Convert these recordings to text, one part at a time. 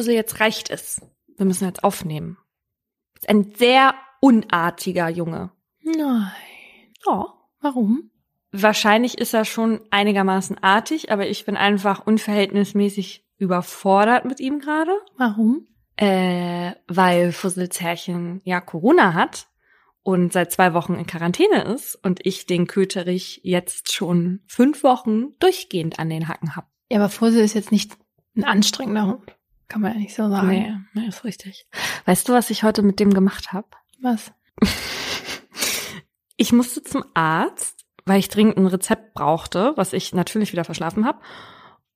Fussel, jetzt reicht es. Wir müssen jetzt aufnehmen. Ist ein sehr unartiger Junge. Nein. Oh, warum? Wahrscheinlich ist er schon einigermaßen artig, aber ich bin einfach unverhältnismäßig überfordert mit ihm gerade. Warum? Äh, weil Fusselzärchen ja Corona hat und seit zwei Wochen in Quarantäne ist und ich den Köterich jetzt schon fünf Wochen durchgehend an den Hacken hab. Ja, aber Fussel ist jetzt nicht ein anstrengender Hund. Kann man ja nicht so sagen. Nee, nee, ist richtig. Weißt du, was ich heute mit dem gemacht habe? Was? Ich musste zum Arzt, weil ich dringend ein Rezept brauchte, was ich natürlich wieder verschlafen habe.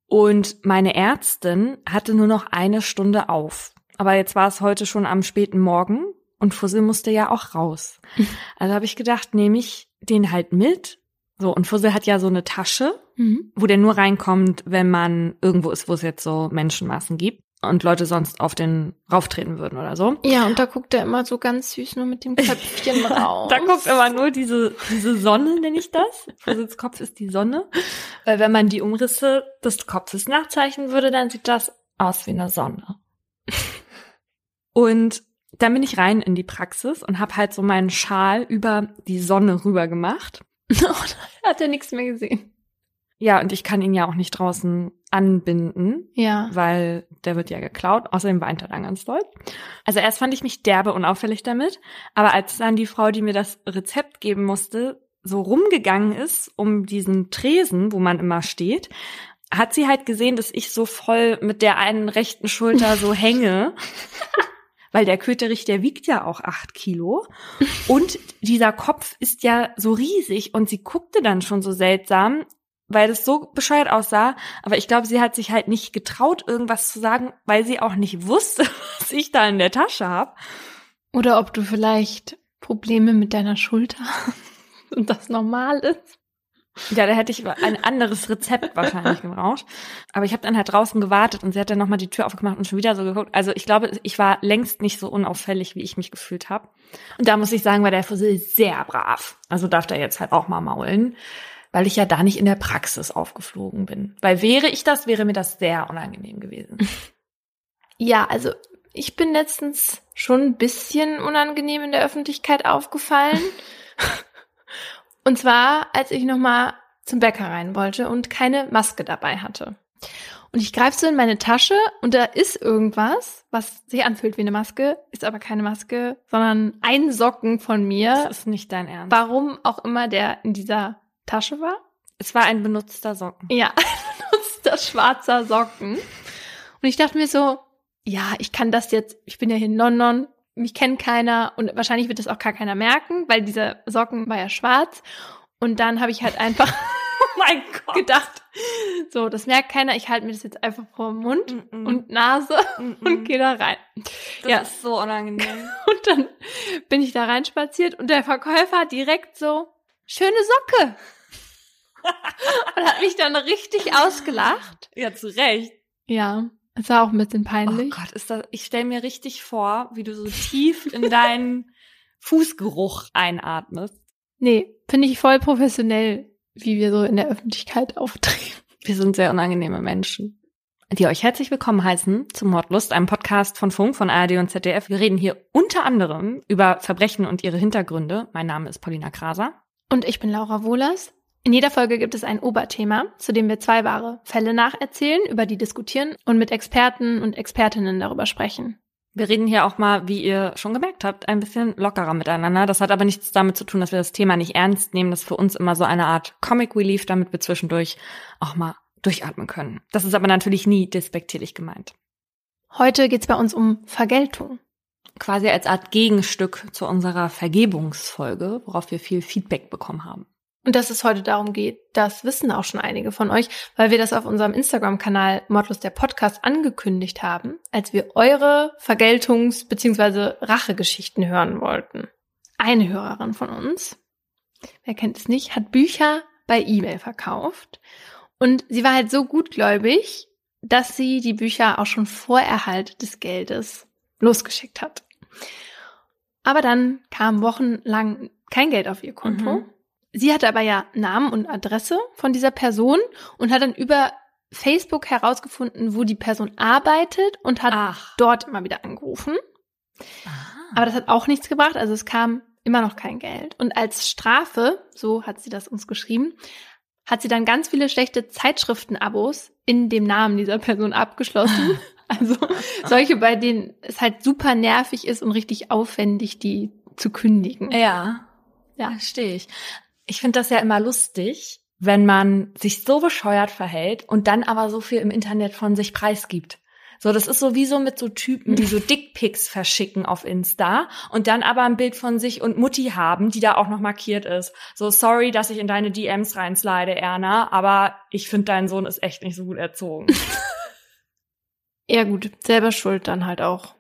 Und meine Ärztin hatte nur noch eine Stunde auf. Aber jetzt war es heute schon am späten Morgen und Fussel musste ja auch raus. Also habe ich gedacht, nehme ich den halt mit. So, und Fussel hat ja so eine Tasche, Mhm. wo der nur reinkommt, wenn man irgendwo ist, wo es jetzt so Menschenmassen gibt und Leute sonst auf den rauftreten würden oder so. Ja, und da guckt er immer so ganz süß nur mit dem Köpfchen raus. Da guckt immer nur diese, diese Sonne, nenne ich das. Fussels Kopf ist die Sonne. Weil wenn man die Umrisse des Kopfes nachzeichnen würde, dann sieht das aus wie eine Sonne. Und dann bin ich rein in die Praxis und habe halt so meinen Schal über die Sonne rüber gemacht. Oh, da hat er nichts mehr gesehen. Ja, und ich kann ihn ja auch nicht draußen anbinden, Ja. weil der wird ja geklaut. Außerdem weint er dann ganz doll. Also erst fand ich mich derbe unauffällig damit, aber als dann die Frau, die mir das Rezept geben musste, so rumgegangen ist um diesen Tresen, wo man immer steht, hat sie halt gesehen, dass ich so voll mit der einen rechten Schulter so hänge. Weil der Köterich, der wiegt ja auch acht Kilo. Und dieser Kopf ist ja so riesig und sie guckte dann schon so seltsam, weil das so bescheuert aussah. Aber ich glaube, sie hat sich halt nicht getraut, irgendwas zu sagen, weil sie auch nicht wusste, was ich da in der Tasche habe. Oder ob du vielleicht Probleme mit deiner Schulter hast und das normal ist. Ja, da hätte ich ein anderes Rezept wahrscheinlich gebraucht. Aber ich habe dann halt draußen gewartet und sie hat dann nochmal die Tür aufgemacht und schon wieder so geguckt. Also ich glaube, ich war längst nicht so unauffällig, wie ich mich gefühlt habe. Und da muss ich sagen, war der Fussel sehr brav. Also darf der jetzt halt auch mal maulen, weil ich ja da nicht in der Praxis aufgeflogen bin. Weil wäre ich das, wäre mir das sehr unangenehm gewesen. Ja, also ich bin letztens schon ein bisschen unangenehm in der Öffentlichkeit aufgefallen. und zwar, als ich nochmal zum Bäcker rein wollte und keine Maske dabei hatte. Und ich greife so in meine Tasche und da ist irgendwas, was sich anfühlt wie eine Maske, ist aber keine Maske, sondern ein Socken von mir, Das ist nicht dein Ernst. warum auch immer der in dieser Tasche war. Es war ein benutzter Socken. Ja, ein benutzter schwarzer Socken. Und ich dachte mir so, ja, ich kann das jetzt, ich bin ja hier in London, mich kennt keiner und wahrscheinlich wird das auch gar keiner merken, weil dieser Socken war ja schwarz. Und dann habe ich halt einfach Oh mein Gott. gedacht, so, das merkt keiner, ich halte mir das jetzt einfach vor Mund Mm-mm. und Nase und Mm-mm. gehe da rein. das ja. ist so unangenehm. Und dann bin ich da reinspaziert und der Verkäufer hat direkt so, schöne Socke. Und hat mich dann richtig ausgelacht. ja, zu Recht. Ja, es war auch ein bisschen Oh peinlich. Gott, ist das, ich stelle mir richtig vor, wie du so tief in deinen Fußgeruch einatmest. Nee, finde ich voll professionell, wie wir so in der Öffentlichkeit auftreten. Wir sind sehr unangenehme Menschen. Die euch herzlich willkommen heißen zum Mordlust, einem Podcast von Funk, von ARD und ZDF. Wir reden hier unter anderem über Verbrechen und ihre Hintergründe. Mein Name ist Paulina Kraser. Und ich bin Laura Wohlers. In jeder Folge gibt es ein Oberthema, zu dem wir zwei wahre Fälle nacherzählen, über die diskutieren und mit Experten und Expertinnen darüber sprechen. Wir reden hier auch mal, wie ihr schon gemerkt habt, ein bisschen lockerer miteinander. Das hat aber nichts damit zu tun, dass wir das Thema nicht ernst nehmen. Das ist für uns immer so eine Art Comic Relief, damit wir zwischendurch auch mal durchatmen können. Das ist aber natürlich nie despektierlich gemeint. Heute geht's bei uns um Vergeltung. Quasi als Art Gegenstück zu unserer Vergebungsfolge, worauf wir viel Feedback bekommen haben. Und dass es heute darum geht, das wissen auch schon einige von euch, weil wir das auf unserem Instagram-Kanal Mordlos der Podcast angekündigt haben, als wir eure Vergeltungs- bzw. Rachegeschichten hören wollten. Eine Hörerin von uns, wer kennt es nicht, hat Bücher bei eBay verkauft. Und sie war halt so gutgläubig, dass sie die Bücher auch schon vor Erhalt des Geldes losgeschickt hat. Aber dann kam wochenlang kein Geld auf ihr Konto. Mhm. Sie hatte aber ja Namen und Adresse von dieser Person und hat dann über Facebook herausgefunden, wo die Person arbeitet und hat Ach. dort immer wieder angerufen. Aber das hat auch nichts gebracht. Also es kam immer noch kein Geld. Und als Strafe, so hat sie das uns geschrieben, hat sie dann ganz viele schlechte Zeitschriften-Abos in dem Namen dieser Person abgeschlossen. Also solche, bei denen es halt super nervig ist und richtig aufwendig, die zu kündigen. Ja, ja, verstehe ich. Ich finde das ja immer lustig, wenn man sich so bescheuert verhält und dann aber so viel im Internet von sich preisgibt. So, das ist sowieso mit so Typen, die so Dickpics verschicken auf Insta und dann aber ein Bild von sich und Mutti haben, die da auch noch markiert ist. So, sorry, dass ich in deine DMs reinslide, Erna, aber ich finde, dein Sohn ist echt nicht so gut erzogen. Ja gut, selber schuld dann halt auch.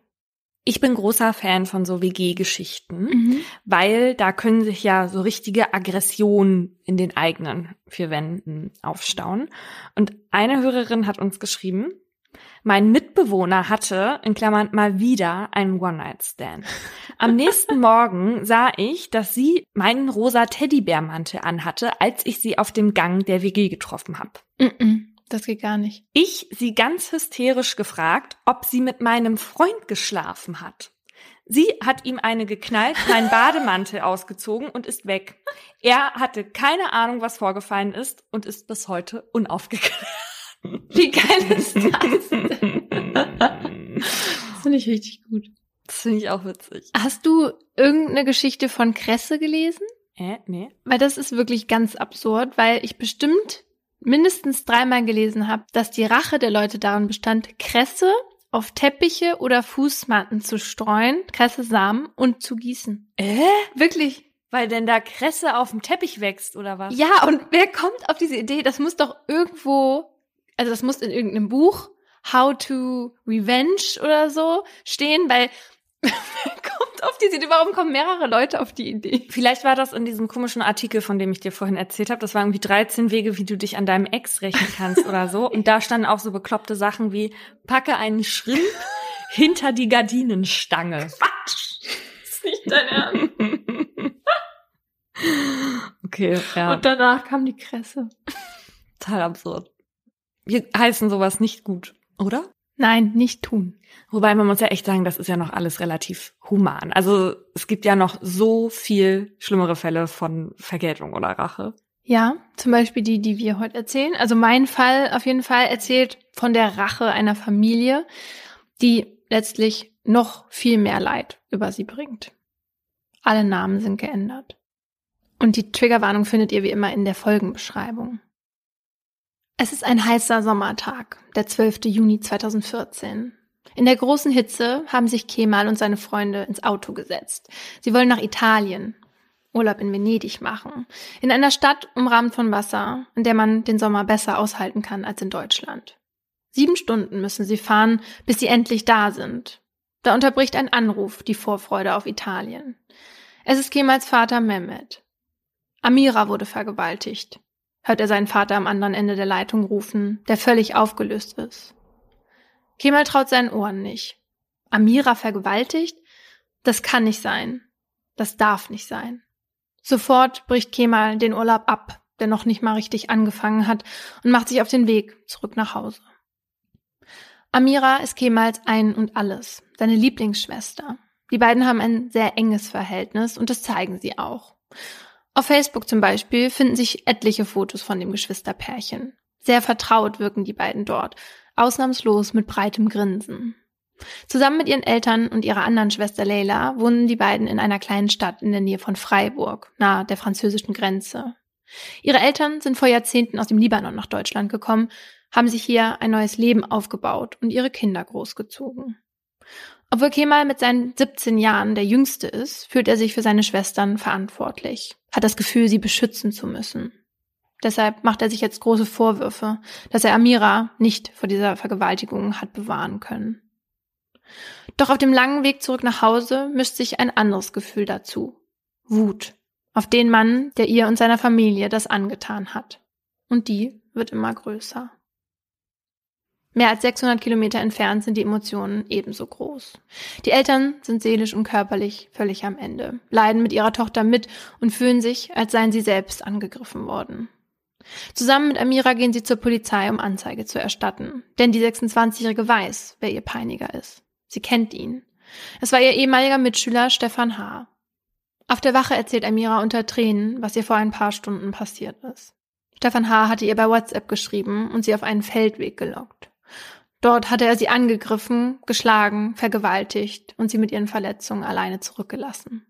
Ich bin großer Fan von so WG-Geschichten, weil da können sich ja so richtige Aggressionen in den eigenen vier Wänden aufstauen. Und eine Hörerin hat uns geschrieben, mein Mitbewohner hatte, in Klammern, mal wieder einen One-Night-Stand. Am nächsten Morgen sah ich, dass sie meinen rosa Teddybärmantel anhatte, als ich sie auf dem Gang der WG getroffen habe. Mhm. Das geht gar nicht. Ich sie ganz hysterisch gefragt, ob sie mit meinem Freund geschlafen hat. Sie hat ihm eine geknallt, meinen Bademantel ausgezogen und ist weg. Er hatte keine Ahnung, was vorgefallen ist und ist bis heute unaufgeklärt. Wie geil ist das? Das finde ich richtig gut. Das finde ich auch witzig. Hast du irgendeine Geschichte von Kresse gelesen? Äh, nee. Weil das ist wirklich ganz absurd, weil ich bestimmt mindestens dreimal gelesen habe, dass die Rache der Leute darin bestand, Kresse auf Teppiche oder Fußmatten zu streuen, Kresse-Samen und zu gießen. Äh? Wirklich. Weil denn da Kresse auf dem Teppich wächst, oder was? Ja, und wer kommt auf diese Idee? Das muss doch irgendwo, also das muss in irgendeinem Buch, How to Revenge oder so stehen, weil kommt auf diese Idee? Warum kommen mehrere Leute auf die Idee? Vielleicht war das in diesem komischen Artikel, von dem ich dir vorhin erzählt habe. Das waren irgendwie 13 Wege, wie du dich an deinem Ex rächen kannst oder so. Und da standen auch so bekloppte Sachen wie, packe einen Schrimp hinter die Gardinenstange. Quatsch! Ist nicht dein Ernst. Okay, ja, Und danach kam die Kresse. total absurd. Wir heißen sowas nicht gut, oder? Nein, nicht tun. Wobei man muss ja echt sagen, das ist ja noch alles relativ human. Also es gibt ja noch so viel schlimmere Fälle von Vergeltung oder Rache. Ja, zum Beispiel die, die wir heute erzählen. Also mein Fall auf jeden Fall erzählt von der Rache einer Familie, die letztlich noch viel mehr Leid über sie bringt. Alle Namen sind geändert. Und die Triggerwarnung findet ihr wie immer in der Folgenbeschreibung. Es ist ein heißer Sommertag, der 12. Juni 2014. In der großen Hitze haben sich Kemal und seine Freunde ins Auto gesetzt. Sie wollen nach Italien, Urlaub in Venedig machen, in einer Stadt umrahmt von Wasser, in der man den Sommer besser aushalten kann als in Deutschland. Sieben Stunden müssen sie fahren, bis sie endlich da sind. Da unterbricht ein Anruf die Vorfreude auf Italien. Es ist Kemals Vater Mehmet. Amira wurde vergewaltigt hört er seinen Vater am anderen Ende der Leitung rufen, der völlig aufgelöst ist. Kemal traut seinen Ohren nicht. Amira vergewaltigt? Das kann nicht sein. Das darf nicht sein. Sofort bricht Kemal den Urlaub ab, der noch nicht mal richtig angefangen hat, und macht sich auf den Weg zurück nach Hause. Amira ist Kemals ein und alles, seine Lieblingsschwester. Die beiden haben ein sehr enges Verhältnis und das zeigen sie auch. Auf Facebook zum Beispiel finden sich etliche Fotos von dem Geschwisterpärchen. Sehr vertraut wirken die beiden dort, ausnahmslos mit breitem Grinsen. Zusammen mit ihren Eltern und ihrer anderen Schwester Leila wohnen die beiden in einer kleinen Stadt in der Nähe von Freiburg, nahe der französischen Grenze. Ihre Eltern sind vor Jahrzehnten aus dem Libanon nach Deutschland gekommen, haben sich hier ein neues Leben aufgebaut und ihre Kinder großgezogen. Obwohl Kemal mit seinen 17 Jahren der Jüngste ist, fühlt er sich für seine Schwestern verantwortlich, hat das Gefühl, sie beschützen zu müssen. Deshalb macht er sich jetzt große Vorwürfe, dass er Amira nicht vor dieser Vergewaltigung hat bewahren können. Doch auf dem langen Weg zurück nach Hause mischt sich ein anderes Gefühl dazu. Wut. Auf den Mann, der ihr und seiner Familie das angetan hat. Und die wird immer größer. Mehr als 600 Kilometer entfernt sind die Emotionen ebenso groß. Die Eltern sind seelisch und körperlich völlig am Ende, leiden mit ihrer Tochter mit und fühlen sich, als seien sie selbst angegriffen worden. Zusammen mit Amira gehen sie zur Polizei, um Anzeige zu erstatten. Denn die 26-Jährige weiß, wer ihr Peiniger ist. Sie kennt ihn. Es war ihr ehemaliger Mitschüler Stefan H. Auf der Wache erzählt Amira unter Tränen, was ihr vor ein paar Stunden passiert ist. Stefan H. hatte ihr bei WhatsApp geschrieben und sie auf einen Feldweg gelockt. Dort hatte er sie angegriffen, geschlagen, vergewaltigt und sie mit ihren Verletzungen alleine zurückgelassen.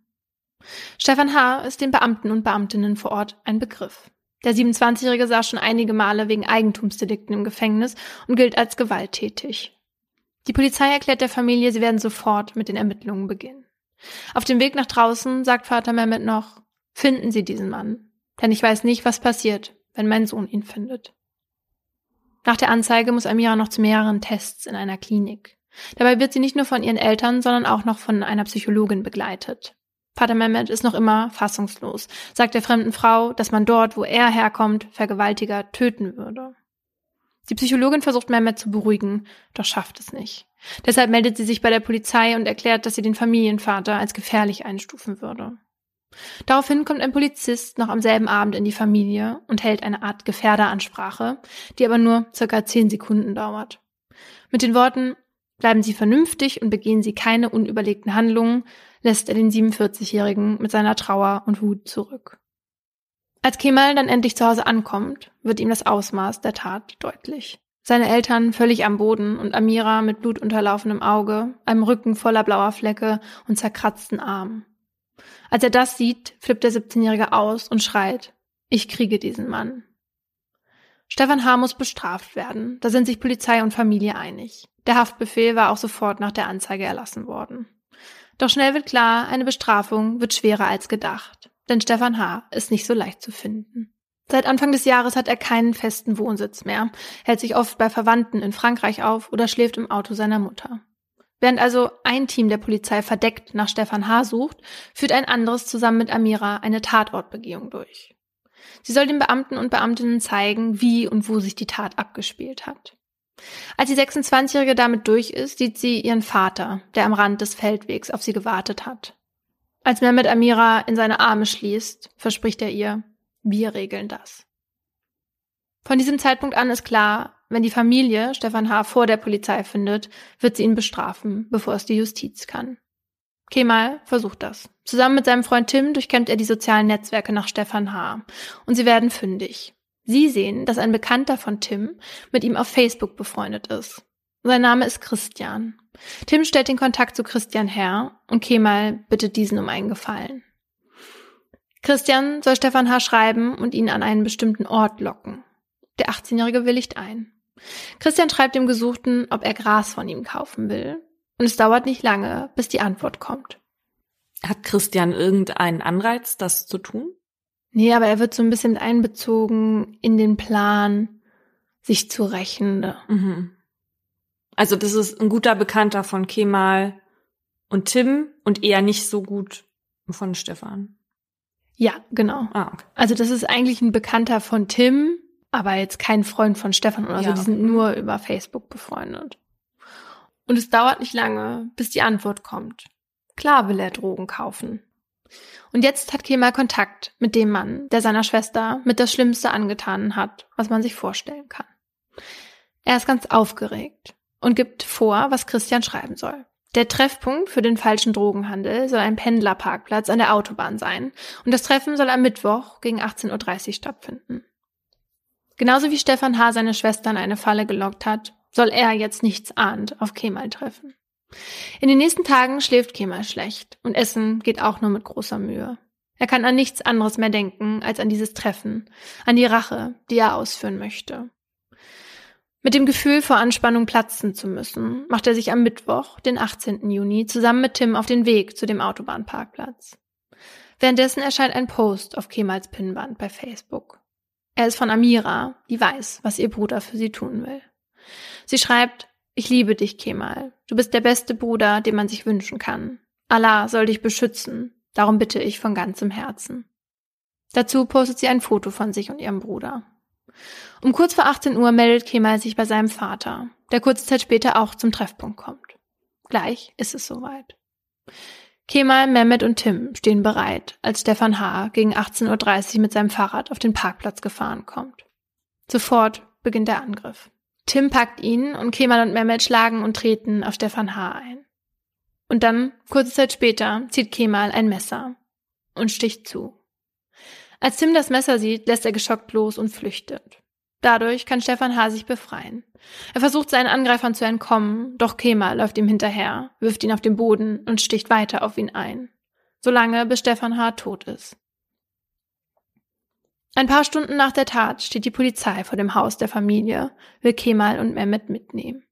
Stefan H. ist den Beamten und Beamtinnen vor Ort ein Begriff. Der 27-Jährige saß schon einige Male wegen Eigentumsdelikten im Gefängnis und gilt als gewalttätig. Die Polizei erklärt der Familie, sie werden sofort mit den Ermittlungen beginnen. Auf dem Weg nach draußen sagt Vater Mehmet noch, finden Sie diesen Mann, denn ich weiß nicht, was passiert, wenn mein Sohn ihn findet. Nach der Anzeige muss Amira noch zu mehreren Tests in einer Klinik. Dabei wird sie nicht nur von ihren Eltern, sondern auch noch von einer Psychologin begleitet. Vater Mehmet ist noch immer fassungslos, sagt der fremden Frau, dass man dort, wo er herkommt, Vergewaltiger töten würde. Die Psychologin versucht Mehmet zu beruhigen, doch schafft es nicht. Deshalb meldet sie sich bei der Polizei und erklärt, dass sie den Familienvater als gefährlich einstufen würde. Daraufhin kommt ein Polizist noch am selben Abend in die Familie und hält eine Art Gefährderansprache, die aber nur circa zehn Sekunden dauert. Mit den Worten Bleiben Sie vernünftig und begehen Sie keine unüberlegten Handlungen, lässt er den 47-Jährigen mit seiner Trauer und Wut zurück. Als Kemal dann endlich zu Hause ankommt, wird ihm das Ausmaß der Tat deutlich. Seine Eltern völlig am Boden und Amira mit blutunterlaufenem Auge, einem Rücken voller blauer Flecke und zerkratzten Armen. Als er das sieht, flippt der 17-Jährige aus und schreit, ich kriege diesen Mann. Stefan H. muss bestraft werden, da sind sich Polizei und Familie einig. Der Haftbefehl war auch sofort nach der Anzeige erlassen worden. Doch schnell wird klar, eine Bestrafung wird schwerer als gedacht denn Stefan H. ist nicht so leicht zu finden. Seit Anfang des Jahres hat er keinen festen Wohnsitz mehr, hält sich oft bei Verwandten in Frankreich auf oder schläft im Auto seiner Mutter. Während also ein Team der Polizei verdeckt nach Stefan H. sucht, führt ein anderes zusammen mit Amira eine Tatortbegehung durch. Sie soll den Beamten und Beamtinnen zeigen, wie und wo sich die Tat abgespielt hat. Als die 26-Jährige damit durch ist, sieht sie ihren Vater, der am Rand des Feldwegs auf sie gewartet hat. Als Mehmet Amira in seine Arme schließt, verspricht er ihr, wir regeln das. Von diesem Zeitpunkt an ist klar, wenn die Familie Stefan H. vor der Polizei findet, wird sie ihn bestrafen, bevor es die Justiz kann. Kemal versucht das. Zusammen mit seinem Freund Tim durchkämmt er die sozialen Netzwerke nach Stefan H. Und sie werden fündig. Sie sehen, dass ein Bekannter von Tim mit ihm auf Facebook befreundet ist. Sein Name ist Christian. Tim stellt den Kontakt zu Christian her und Kemal bittet diesen um einen Gefallen. Christian soll Stefan H. schreiben und ihn an einen bestimmten Ort locken. Der 18-Jährige willigt ein. Christian schreibt dem Gesuchten, ob er Gras von ihm kaufen will. Und es dauert nicht lange, bis die Antwort kommt. Hat Christian irgendeinen Anreiz, das zu tun? Nee, aber er wird so ein bisschen einbezogen in den Plan, sich zu rächen. Mhm. Also das ist ein guter Bekannter von Kemal und Tim und eher nicht so gut von Stefan. Ja, genau. Ah, okay. Also das ist eigentlich ein Bekannter von Tim, aber jetzt kein Freund von Stefan oder ja, so. Die sind nur über Facebook befreundet. Und es dauert nicht lange, bis die Antwort kommt. Klar will er Drogen kaufen. Und jetzt hat Kemal Kontakt mit dem Mann, der seiner Schwester mit das Schlimmste angetan hat, was man sich vorstellen kann. Er ist ganz aufgeregt und gibt vor, was Christian schreiben soll. Der Treffpunkt für den falschen Drogenhandel soll ein Pendlerparkplatz an der Autobahn sein und das Treffen soll am Mittwoch gegen 18.30 Uhr stattfinden. Genauso wie Stefan H. seine Schwester in eine Falle gelockt hat, soll er jetzt nichts ahnt auf Kemal treffen. In den nächsten Tagen schläft Kemal schlecht und Essen geht auch nur mit großer Mühe. Er kann an nichts anderes mehr denken als an dieses Treffen, an die Rache, die er ausführen möchte. Mit dem Gefühl, vor Anspannung platzen zu müssen, macht er sich am Mittwoch, den 18. Juni, zusammen mit Tim auf den Weg zu dem Autobahnparkplatz. Währenddessen erscheint ein Post auf Kemals Pinnwand bei Facebook. Er ist von Amira, die weiß, was ihr Bruder für sie tun will. Sie schreibt, ich liebe dich, Kemal. Du bist der beste Bruder, den man sich wünschen kann. Allah soll dich beschützen. Darum bitte ich von ganzem Herzen. Dazu postet sie ein Foto von sich und ihrem Bruder. Um kurz vor 18 Uhr meldet Kemal sich bei seinem Vater, der kurze Zeit später auch zum Treffpunkt kommt. Gleich ist es soweit. Kemal, Mehmet und Tim stehen bereit, als Stefan H. gegen 18.30 Uhr mit seinem Fahrrad auf den Parkplatz gefahren kommt. Sofort beginnt der Angriff. Tim packt ihn und Kemal und Mehmet schlagen und treten auf Stefan H. ein. Und dann, kurze Zeit später, zieht Kemal ein Messer und sticht zu. Als Tim das Messer sieht, lässt er geschockt los und flüchtet. Dadurch kann Stefan H. sich befreien. Er versucht seinen Angreifern zu entkommen, doch Kemal läuft ihm hinterher, wirft ihn auf den Boden und sticht weiter auf ihn ein. Solange bis Stefan H. tot ist. Ein paar Stunden nach der Tat steht die Polizei vor dem Haus der Familie, will Kemal und Mehmet mitnehmen.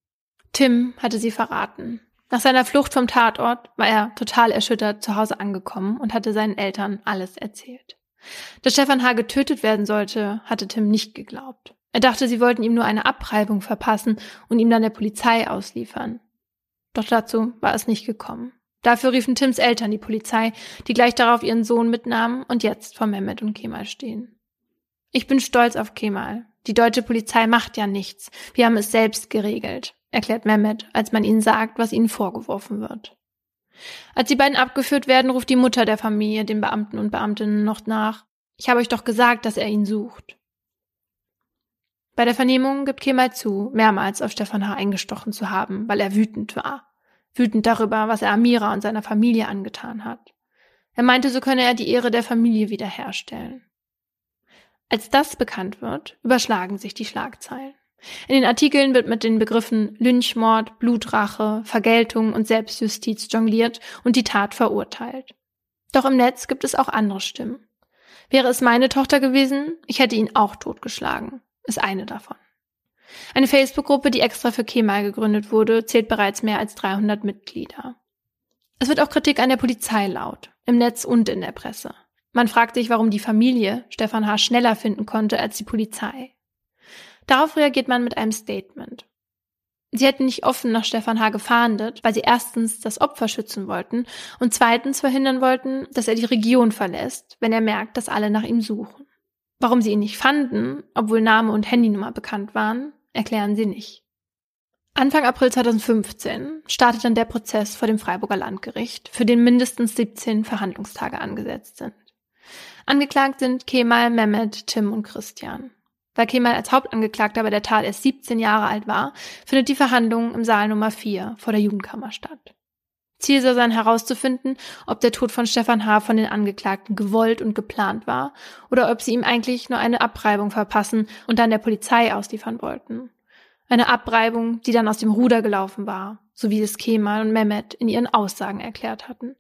Tim hatte sie verraten. Nach seiner Flucht vom Tatort war er total erschüttert zu Hause angekommen und hatte seinen Eltern alles erzählt. Dass Stefan H. getötet werden sollte, hatte Tim nicht geglaubt. Er dachte, sie wollten ihm nur eine Abreibung verpassen und ihm dann der Polizei ausliefern. Doch dazu war es nicht gekommen. Dafür riefen Tims Eltern die Polizei, die gleich darauf ihren Sohn mitnahmen und jetzt vor Mehmet und Kemal stehen. Ich bin stolz auf Kemal. Die deutsche Polizei macht ja nichts. Wir haben es selbst geregelt, erklärt Mehmet, als man ihnen sagt, was ihnen vorgeworfen wird. Als die beiden abgeführt werden, ruft die Mutter der Familie den Beamten und Beamtinnen noch nach. Ich habe euch doch gesagt, dass er ihn sucht. Bei der Vernehmung gibt Kemal zu, mehrmals auf Stefan H. eingestochen zu haben, weil er wütend war. Wütend darüber, was er Amira und seiner Familie angetan hat. Er meinte, so könne er die Ehre der Familie wiederherstellen. Als das bekannt wird, überschlagen sich die Schlagzeilen. In den Artikeln wird mit den Begriffen Lynchmord, Blutrache, Vergeltung und Selbstjustiz jongliert und die Tat verurteilt. Doch im Netz gibt es auch andere Stimmen. Wäre es meine Tochter gewesen, ich hätte ihn auch totgeschlagen, ist eine davon. Eine Facebook-Gruppe, die extra für Kemal gegründet wurde, zählt bereits mehr als 300 Mitglieder. Es wird auch Kritik an der Polizei laut, im Netz und in der Presse. Man fragt sich, warum die Familie Stefan H. schneller finden konnte als die Polizei. Darauf reagiert man mit einem Statement. Sie hätten nicht offen nach Stefan H. gefahndet, weil sie erstens das Opfer schützen wollten und zweitens verhindern wollten, dass er die Region verlässt, wenn er merkt, dass alle nach ihm suchen. Warum sie ihn nicht fanden, obwohl Name und Handynummer bekannt waren, erklären sie nicht. Anfang April 2015 startet dann der Prozess vor dem Freiburger Landgericht, für den mindestens 17 Verhandlungstage angesetzt sind. Angeklagt sind Kemal, Mehmet, Tim und Christian. Weil Kemal als Hauptangeklagter bei der Tat erst 17 Jahre alt war, findet die Verhandlung im Saal Nummer 4 vor der Jugendkammer statt. Ziel soll sein herauszufinden, ob der Tod von Stefan H. von den Angeklagten gewollt und geplant war oder ob sie ihm eigentlich nur eine Abreibung verpassen und dann der Polizei ausliefern wollten. Eine Abreibung, die dann aus dem Ruder gelaufen war, so wie es Kemal und Mehmet in ihren Aussagen erklärt hatten.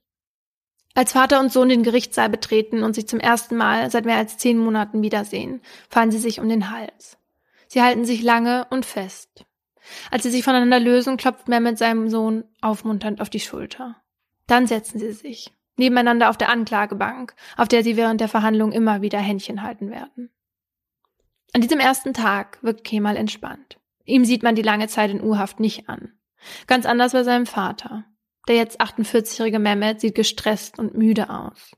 Als Vater und Sohn den Gerichtssaal betreten und sich zum ersten Mal seit mehr als zehn Monaten wiedersehen, fallen sie sich um den Hals. Sie halten sich lange und fest. Als sie sich voneinander lösen, klopft Mehmet seinem Sohn aufmunternd auf die Schulter. Dann setzen sie sich, nebeneinander auf der Anklagebank, auf der sie während der Verhandlung immer wieder Händchen halten werden. An diesem ersten Tag wirkt Kemal entspannt. Ihm sieht man die lange Zeit in U-Haft nicht an. Ganz anders bei seinem Vater. Der jetzt 48-jährige Mehmet sieht gestresst und müde aus.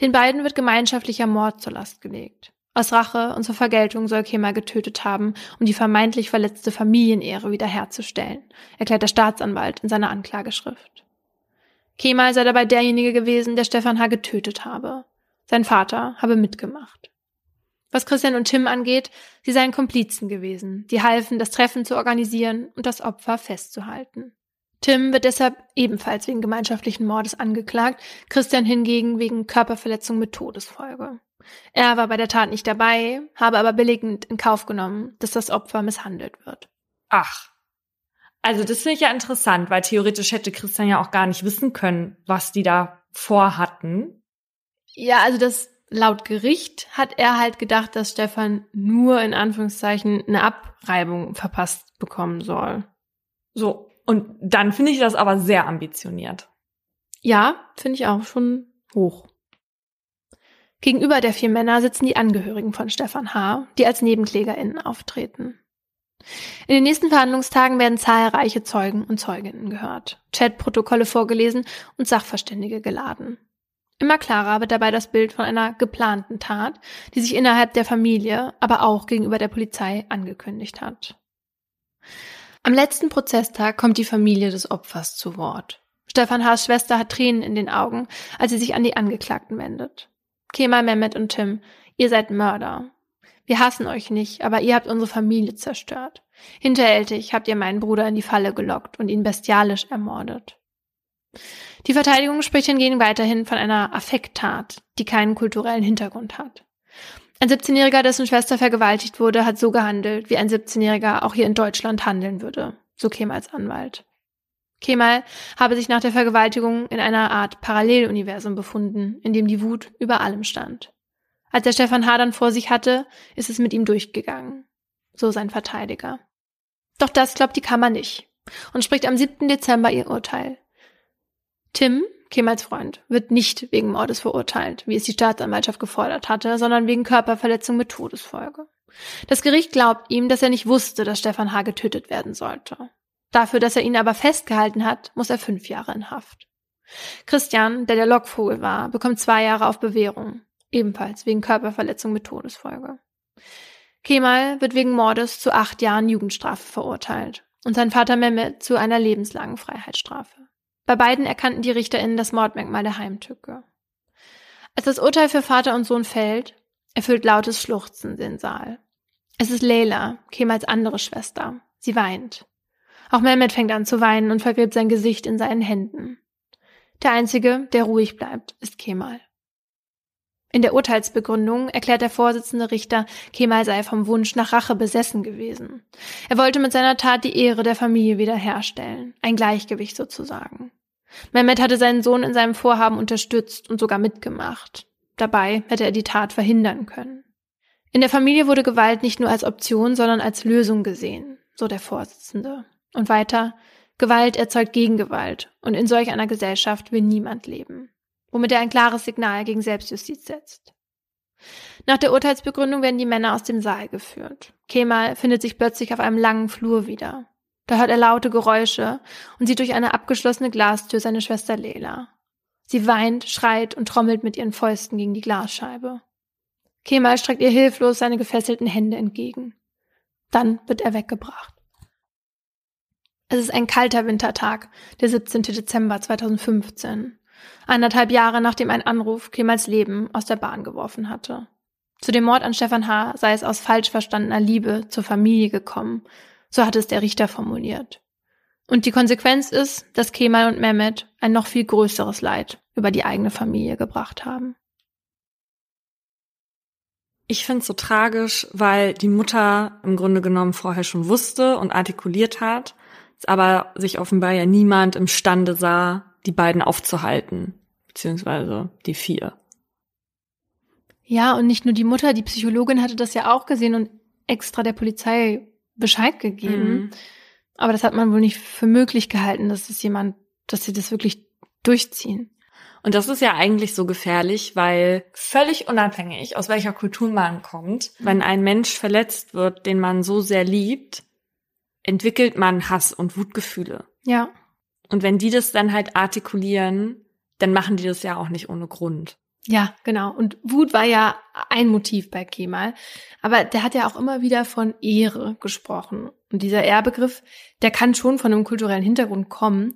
Den beiden wird gemeinschaftlicher Mord zur Last gelegt. Aus Rache und zur Vergeltung soll Kemal getötet haben, um die vermeintlich verletzte Familienehre wiederherzustellen, erklärt der Staatsanwalt in seiner Anklageschrift. Kemal sei dabei derjenige gewesen, der Stefan H. getötet habe. Sein Vater habe mitgemacht. Was Christian und Tim angeht, sie seien Komplizen gewesen, die halfen, das Treffen zu organisieren und das Opfer festzuhalten. Tim wird deshalb ebenfalls wegen gemeinschaftlichen Mordes angeklagt, Christian hingegen wegen Körperverletzung mit Todesfolge. Er war bei der Tat nicht dabei, habe aber billigend in Kauf genommen, dass das Opfer misshandelt wird. Ach. Also das finde ich ja interessant, weil theoretisch hätte Christian ja auch gar nicht wissen können, was die da vorhatten. Ja, also das laut Gericht hat er halt gedacht, dass Stefan nur in Anführungszeichen eine Abreibung verpasst bekommen soll. So, und dann finde ich das aber sehr ambitioniert. Ja, finde ich auch schon hoch. Gegenüber der vier Männer sitzen die Angehörigen von Stefan H., die als NebenklägerInnen auftreten. In den nächsten Verhandlungstagen werden zahlreiche Zeugen und Zeuginnen gehört, Chatprotokolle vorgelesen und Sachverständige geladen. Immer klarer wird dabei das Bild von einer geplanten Tat, die sich innerhalb der Familie, aber auch gegenüber der Polizei angekündigt hat. Am letzten Prozesstag kommt die Familie des Opfers zu Wort. Stefan Haas Schwester hat Tränen in den Augen, als sie sich an die Angeklagten wendet. Kemal, Mehmet und Tim, ihr seid Mörder. Wir hassen euch nicht, aber ihr habt unsere Familie zerstört. Hinterhältig habt ihr meinen Bruder in die Falle gelockt und ihn bestialisch ermordet. Die Verteidigung spricht hingegen weiterhin von einer Affekttat, die keinen kulturellen Hintergrund hat. Ein 17-Jähriger, dessen Schwester vergewaltigt wurde, hat so gehandelt, wie ein 17-Jähriger auch hier in Deutschland handeln würde, so Kemals Anwalt. Kemal habe sich nach der Vergewaltigung in einer Art Paralleluniversum befunden, in dem die Wut über allem stand. Als er Stefan H. dann vor sich hatte, ist es mit ihm durchgegangen. So sein Verteidiger. Doch das glaubt die Kammer nicht und spricht am 7. Dezember ihr Urteil. Tim, Kemals Freund, wird nicht wegen Mordes verurteilt, wie es die Staatsanwaltschaft gefordert hatte, sondern wegen Körperverletzung mit Todesfolge. Das Gericht glaubt ihm, dass er nicht wusste, dass Stefan H. getötet werden sollte. Dafür, dass er ihn aber festgehalten hat, muss er fünf Jahre in Haft. Christian, der der Lockvogel war, bekommt zwei Jahre auf Bewährung, ebenfalls wegen Körperverletzung mit Todesfolge. Kemal wird wegen Mordes zu acht Jahren Jugendstrafe verurteilt und sein Vater Mehmet zu einer lebenslangen Freiheitsstrafe. Bei beiden erkannten die RichterInnen das Mordmerkmal der Heimtücke. Als das Urteil für Vater und Sohn fällt, erfüllt lautes Schluchzen den Saal. Es ist Leila, Kemals andere Schwester. Sie weint. Auch Mehmet fängt an zu weinen und vergräbt sein Gesicht in seinen Händen. Der einzige, der ruhig bleibt, ist Kemal. In der Urteilsbegründung erklärt der Vorsitzende Richter, Kemal sei vom Wunsch nach Rache besessen gewesen. Er wollte mit seiner Tat die Ehre der Familie wiederherstellen, ein Gleichgewicht sozusagen. Mehmet hatte seinen Sohn in seinem Vorhaben unterstützt und sogar mitgemacht. Dabei hätte er die Tat verhindern können. In der Familie wurde Gewalt nicht nur als Option, sondern als Lösung gesehen, so der Vorsitzende. Und weiter, Gewalt erzeugt Gegengewalt und in solch einer Gesellschaft will niemand leben, womit er ein klares Signal gegen Selbstjustiz setzt. Nach der Urteilsbegründung werden die Männer aus dem Saal geführt. Kemal findet sich plötzlich auf einem langen Flur wieder. Da hört er laute Geräusche und sieht durch eine abgeschlossene Glastür seine Schwester Leila. Sie weint, schreit und trommelt mit ihren Fäusten gegen die Glasscheibe. Kemal streckt ihr hilflos seine gefesselten Hände entgegen. Dann wird er weggebracht. Es ist ein kalter Wintertag, der 17. Dezember 2015. Eineinhalb Jahre nachdem ein Anruf Kemals Leben aus der Bahn geworfen hatte. Zu dem Mord an Stefan H. sei es aus falsch verstandener Liebe zur Familie gekommen. So hat es der Richter formuliert. Und die Konsequenz ist, dass Kemal und Mehmet ein noch viel größeres Leid über die eigene Familie gebracht haben. Ich finde es so tragisch, weil die Mutter im Grunde genommen vorher schon wusste und artikuliert hat, aber sich offenbar ja niemand imstande sah, die beiden aufzuhalten, beziehungsweise die vier. Ja, und nicht nur die Mutter, die Psychologin hatte das ja auch gesehen und extra der Polizei Bescheid gegeben. Mhm. Aber das hat man wohl nicht für möglich gehalten, dass es jemand, dass sie das wirklich durchziehen. Und das ist ja eigentlich so gefährlich, weil völlig unabhängig, aus welcher Kultur man kommt, mhm. wenn ein Mensch verletzt wird, den man so sehr liebt, entwickelt man Hass und Wutgefühle. Ja. Und wenn die das dann halt artikulieren, dann machen die das ja auch nicht ohne Grund. Ja, genau. Und Wut war ja ein Motiv bei Kemal. Aber der hat ja auch immer wieder von Ehre gesprochen. Und dieser Ehrbegriff, der kann schon von einem kulturellen Hintergrund kommen.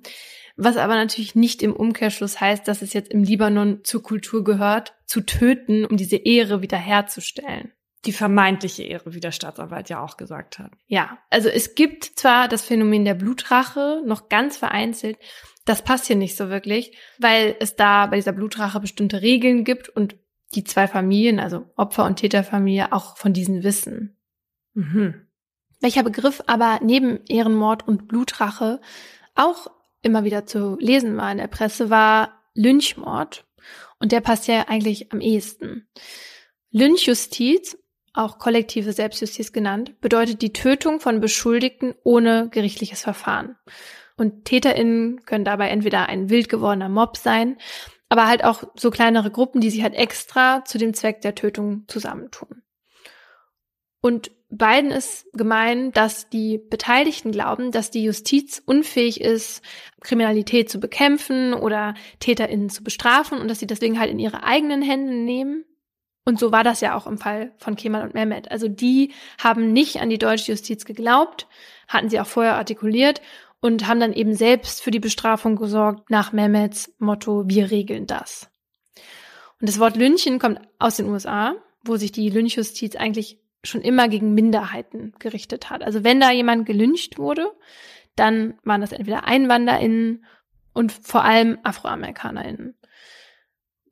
Was aber natürlich nicht im Umkehrschluss heißt, dass es jetzt im Libanon zur Kultur gehört, zu töten, um diese Ehre wiederherzustellen die vermeintliche Ehre, wie der Staatsanwalt ja auch gesagt hat. Ja, also es gibt zwar das Phänomen der Blutrache noch ganz vereinzelt, das passt hier nicht so wirklich, weil es da bei dieser Blutrache bestimmte Regeln gibt und die zwei Familien, also Opfer- und Täterfamilie, auch von diesen wissen. Mhm. Welcher Begriff aber neben Ehrenmord und Blutrache auch immer wieder zu lesen war in der Presse, war Lynchmord. Und der passt ja eigentlich am ehesten. Lynchjustiz auch kollektive Selbstjustiz genannt, bedeutet die Tötung von Beschuldigten ohne gerichtliches Verfahren. Und TäterInnen können dabei entweder ein wild gewordener Mob sein, aber halt auch so kleinere Gruppen, die sich halt extra zu dem Zweck der Tötung zusammentun. Und beiden ist gemein, dass die Beteiligten glauben, dass die Justiz unfähig ist, Kriminalität zu bekämpfen oder TäterInnen zu bestrafen und dass sie deswegen halt in ihre eigenen Hände nehmen und so war das ja auch im Fall von Kemal und Mehmet. Also die haben nicht an die deutsche Justiz geglaubt, hatten sie auch vorher artikuliert und haben dann eben selbst für die Bestrafung gesorgt nach Mehmets Motto, wir regeln das. Und das Wort Lynchen kommt aus den USA, wo sich die Lynchjustiz eigentlich schon immer gegen Minderheiten gerichtet hat. Also wenn da jemand gelyncht wurde, dann waren das entweder EinwanderInnen und vor allem AfroamerikanerInnen.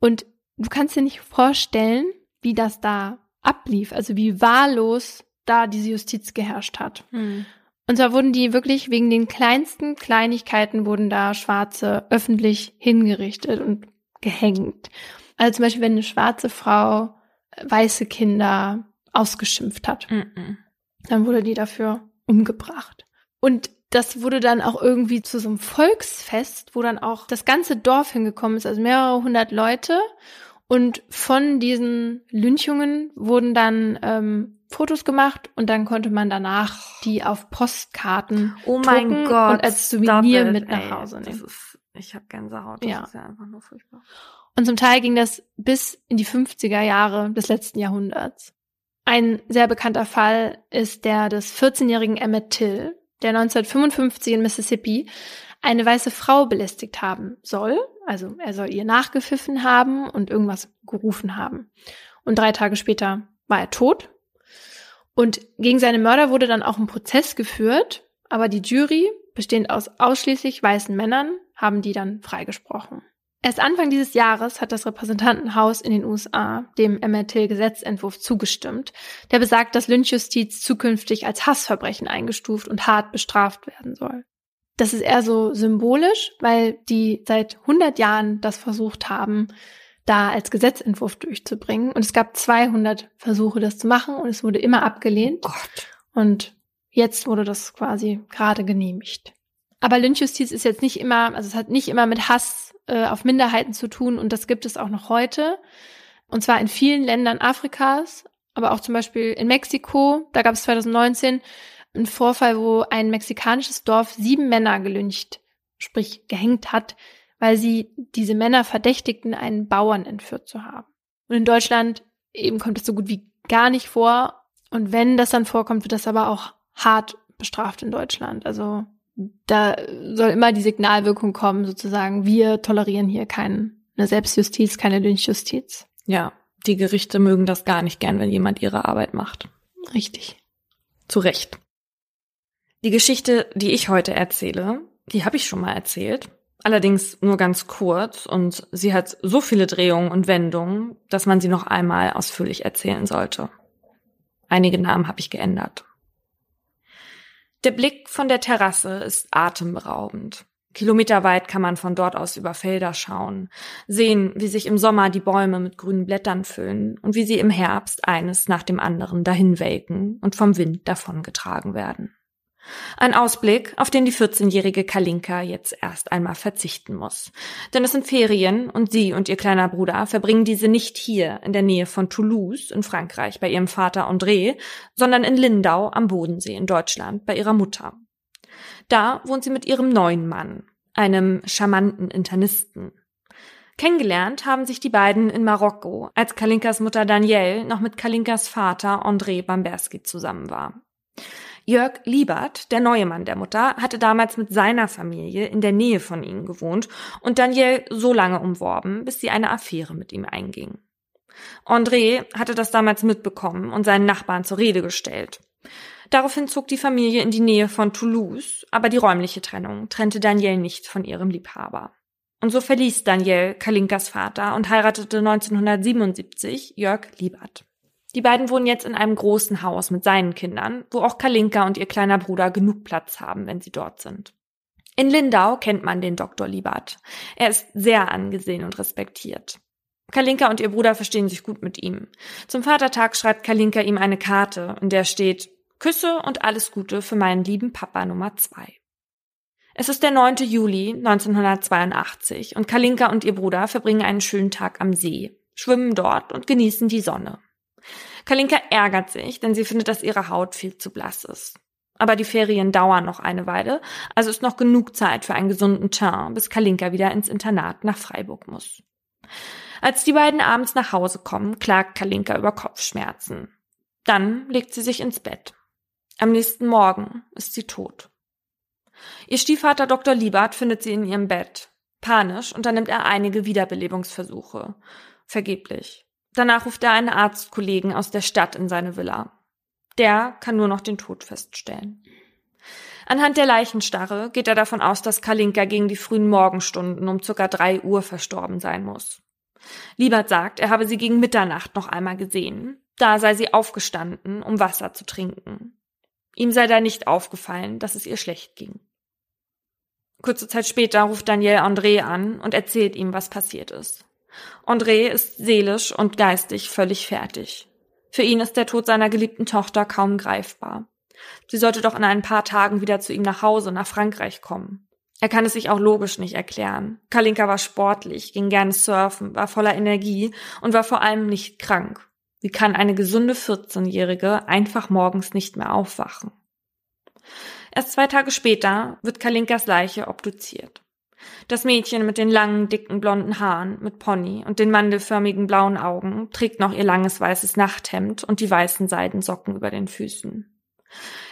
Und du kannst dir nicht vorstellen, wie das da ablief, also wie wahllos da diese Justiz geherrscht hat. Hm. Und zwar wurden die wirklich wegen den kleinsten Kleinigkeiten wurden da Schwarze öffentlich hingerichtet und gehängt. Also zum Beispiel, wenn eine schwarze Frau weiße Kinder ausgeschimpft hat, -mm. dann wurde die dafür umgebracht. Und das wurde dann auch irgendwie zu so einem Volksfest, wo dann auch das ganze Dorf hingekommen ist, also mehrere hundert Leute. Und von diesen Lynchungen wurden dann ähm, Fotos gemacht und dann konnte man danach die auf Postkarten oh mein Gott, und als Souvenir mit nach Hause nehmen. Ist, ich habe Gänsehaut, das ja. ist ja einfach nur furchtbar. Und zum Teil ging das bis in die 50er Jahre des letzten Jahrhunderts. Ein sehr bekannter Fall ist der des 14-jährigen Emmett Till, der 1955 in Mississippi eine weiße Frau belästigt haben soll. Also er soll ihr nachgepfiffen haben und irgendwas gerufen haben. Und drei Tage später war er tot. Und gegen seine Mörder wurde dann auch ein Prozess geführt, aber die Jury, bestehend aus ausschließlich weißen Männern, haben die dann freigesprochen. Erst Anfang dieses Jahres hat das Repräsentantenhaus in den USA dem MRT-Gesetzentwurf zugestimmt, der besagt, dass Lynchjustiz zukünftig als Hassverbrechen eingestuft und hart bestraft werden soll. Das ist eher so symbolisch, weil die seit 100 Jahren das versucht haben, da als Gesetzentwurf durchzubringen. Und es gab 200 Versuche, das zu machen und es wurde immer abgelehnt. Gott. Und jetzt wurde das quasi gerade genehmigt. Aber Lynchjustiz ist jetzt nicht immer, also es hat nicht immer mit Hass äh, auf Minderheiten zu tun und das gibt es auch noch heute. Und zwar in vielen Ländern Afrikas, aber auch zum Beispiel in Mexiko. Da gab es 2019 einen Vorfall, wo ein mexikanisches Dorf sieben Männer gelyncht, sprich gehängt hat, weil sie diese Männer verdächtigten, einen Bauern entführt zu haben. Und in Deutschland eben kommt es so gut wie gar nicht vor. Und wenn das dann vorkommt, wird das aber auch hart bestraft in Deutschland. Also da soll immer die Signalwirkung kommen, sozusagen, wir tolerieren hier keine Selbstjustiz, keine Lynchjustiz. Ja, die Gerichte mögen das gar nicht gern, wenn jemand ihre Arbeit macht. Richtig. Zu Recht. Die Geschichte, die ich heute erzähle, die habe ich schon mal erzählt. Allerdings nur ganz kurz und sie hat so viele Drehungen und Wendungen, dass man sie noch einmal ausführlich erzählen sollte. Einige Namen habe ich geändert. Der Blick von der Terrasse ist atemberaubend. Kilometerweit kann man von dort aus über Felder schauen, sehen, wie sich im Sommer die Bäume mit grünen Blättern füllen und wie sie im Herbst eines nach dem anderen dahinwelken und vom Wind davongetragen werden. Ein Ausblick, auf den die 14-jährige Kalinka jetzt erst einmal verzichten muss. Denn es sind Ferien und sie und ihr kleiner Bruder verbringen diese nicht hier in der Nähe von Toulouse in Frankreich bei ihrem Vater André, sondern in Lindau am Bodensee in Deutschland bei ihrer Mutter. Da wohnt sie mit ihrem neuen Mann, einem charmanten Internisten. Kennengelernt haben sich die beiden in Marokko, als Kalinkas Mutter Danielle noch mit Kalinkas Vater André Bamberski zusammen war. Jörg Liebert, der neue Mann der Mutter, hatte damals mit seiner Familie in der Nähe von ihnen gewohnt und Daniel so lange umworben, bis sie eine Affäre mit ihm einging. André hatte das damals mitbekommen und seinen Nachbarn zur Rede gestellt. Daraufhin zog die Familie in die Nähe von Toulouse, aber die räumliche Trennung trennte Daniel nicht von ihrem Liebhaber. Und so verließ Daniel Kalinkas Vater und heiratete 1977 Jörg Liebert. Die beiden wohnen jetzt in einem großen Haus mit seinen Kindern, wo auch Kalinka und ihr kleiner Bruder genug Platz haben, wenn sie dort sind. In Lindau kennt man den Dr. Liebert. Er ist sehr angesehen und respektiert. Kalinka und ihr Bruder verstehen sich gut mit ihm. Zum Vatertag schreibt Kalinka ihm eine Karte, in der steht Küsse und alles Gute für meinen lieben Papa Nummer zwei. Es ist der 9. Juli 1982 und Kalinka und ihr Bruder verbringen einen schönen Tag am See, schwimmen dort und genießen die Sonne. Kalinka ärgert sich, denn sie findet, dass ihre Haut viel zu blass ist. Aber die Ferien dauern noch eine Weile, also ist noch genug Zeit für einen gesunden Teint, bis Kalinka wieder ins Internat nach Freiburg muss. Als die beiden abends nach Hause kommen, klagt Kalinka über Kopfschmerzen. Dann legt sie sich ins Bett. Am nächsten Morgen ist sie tot. Ihr Stiefvater Dr. Liebert findet sie in ihrem Bett. Panisch unternimmt er einige Wiederbelebungsversuche. Vergeblich. Danach ruft er einen Arztkollegen aus der Stadt in seine Villa. Der kann nur noch den Tod feststellen. Anhand der Leichenstarre geht er davon aus, dass Kalinka gegen die frühen Morgenstunden um circa drei Uhr verstorben sein muss. Liebert sagt, er habe sie gegen Mitternacht noch einmal gesehen. Da sei sie aufgestanden, um Wasser zu trinken. Ihm sei da nicht aufgefallen, dass es ihr schlecht ging. Kurze Zeit später ruft Daniel André an und erzählt ihm, was passiert ist. André ist seelisch und geistig völlig fertig. Für ihn ist der Tod seiner geliebten Tochter kaum greifbar. Sie sollte doch in ein paar Tagen wieder zu ihm nach Hause, nach Frankreich kommen. Er kann es sich auch logisch nicht erklären. Kalinka war sportlich, ging gerne surfen, war voller Energie und war vor allem nicht krank. Wie kann eine gesunde 14-Jährige einfach morgens nicht mehr aufwachen? Erst zwei Tage später wird Kalinkas Leiche obduziert. Das Mädchen mit den langen, dicken, blonden Haaren, mit Pony und den mandelförmigen blauen Augen trägt noch ihr langes weißes Nachthemd und die weißen Seidensocken über den Füßen.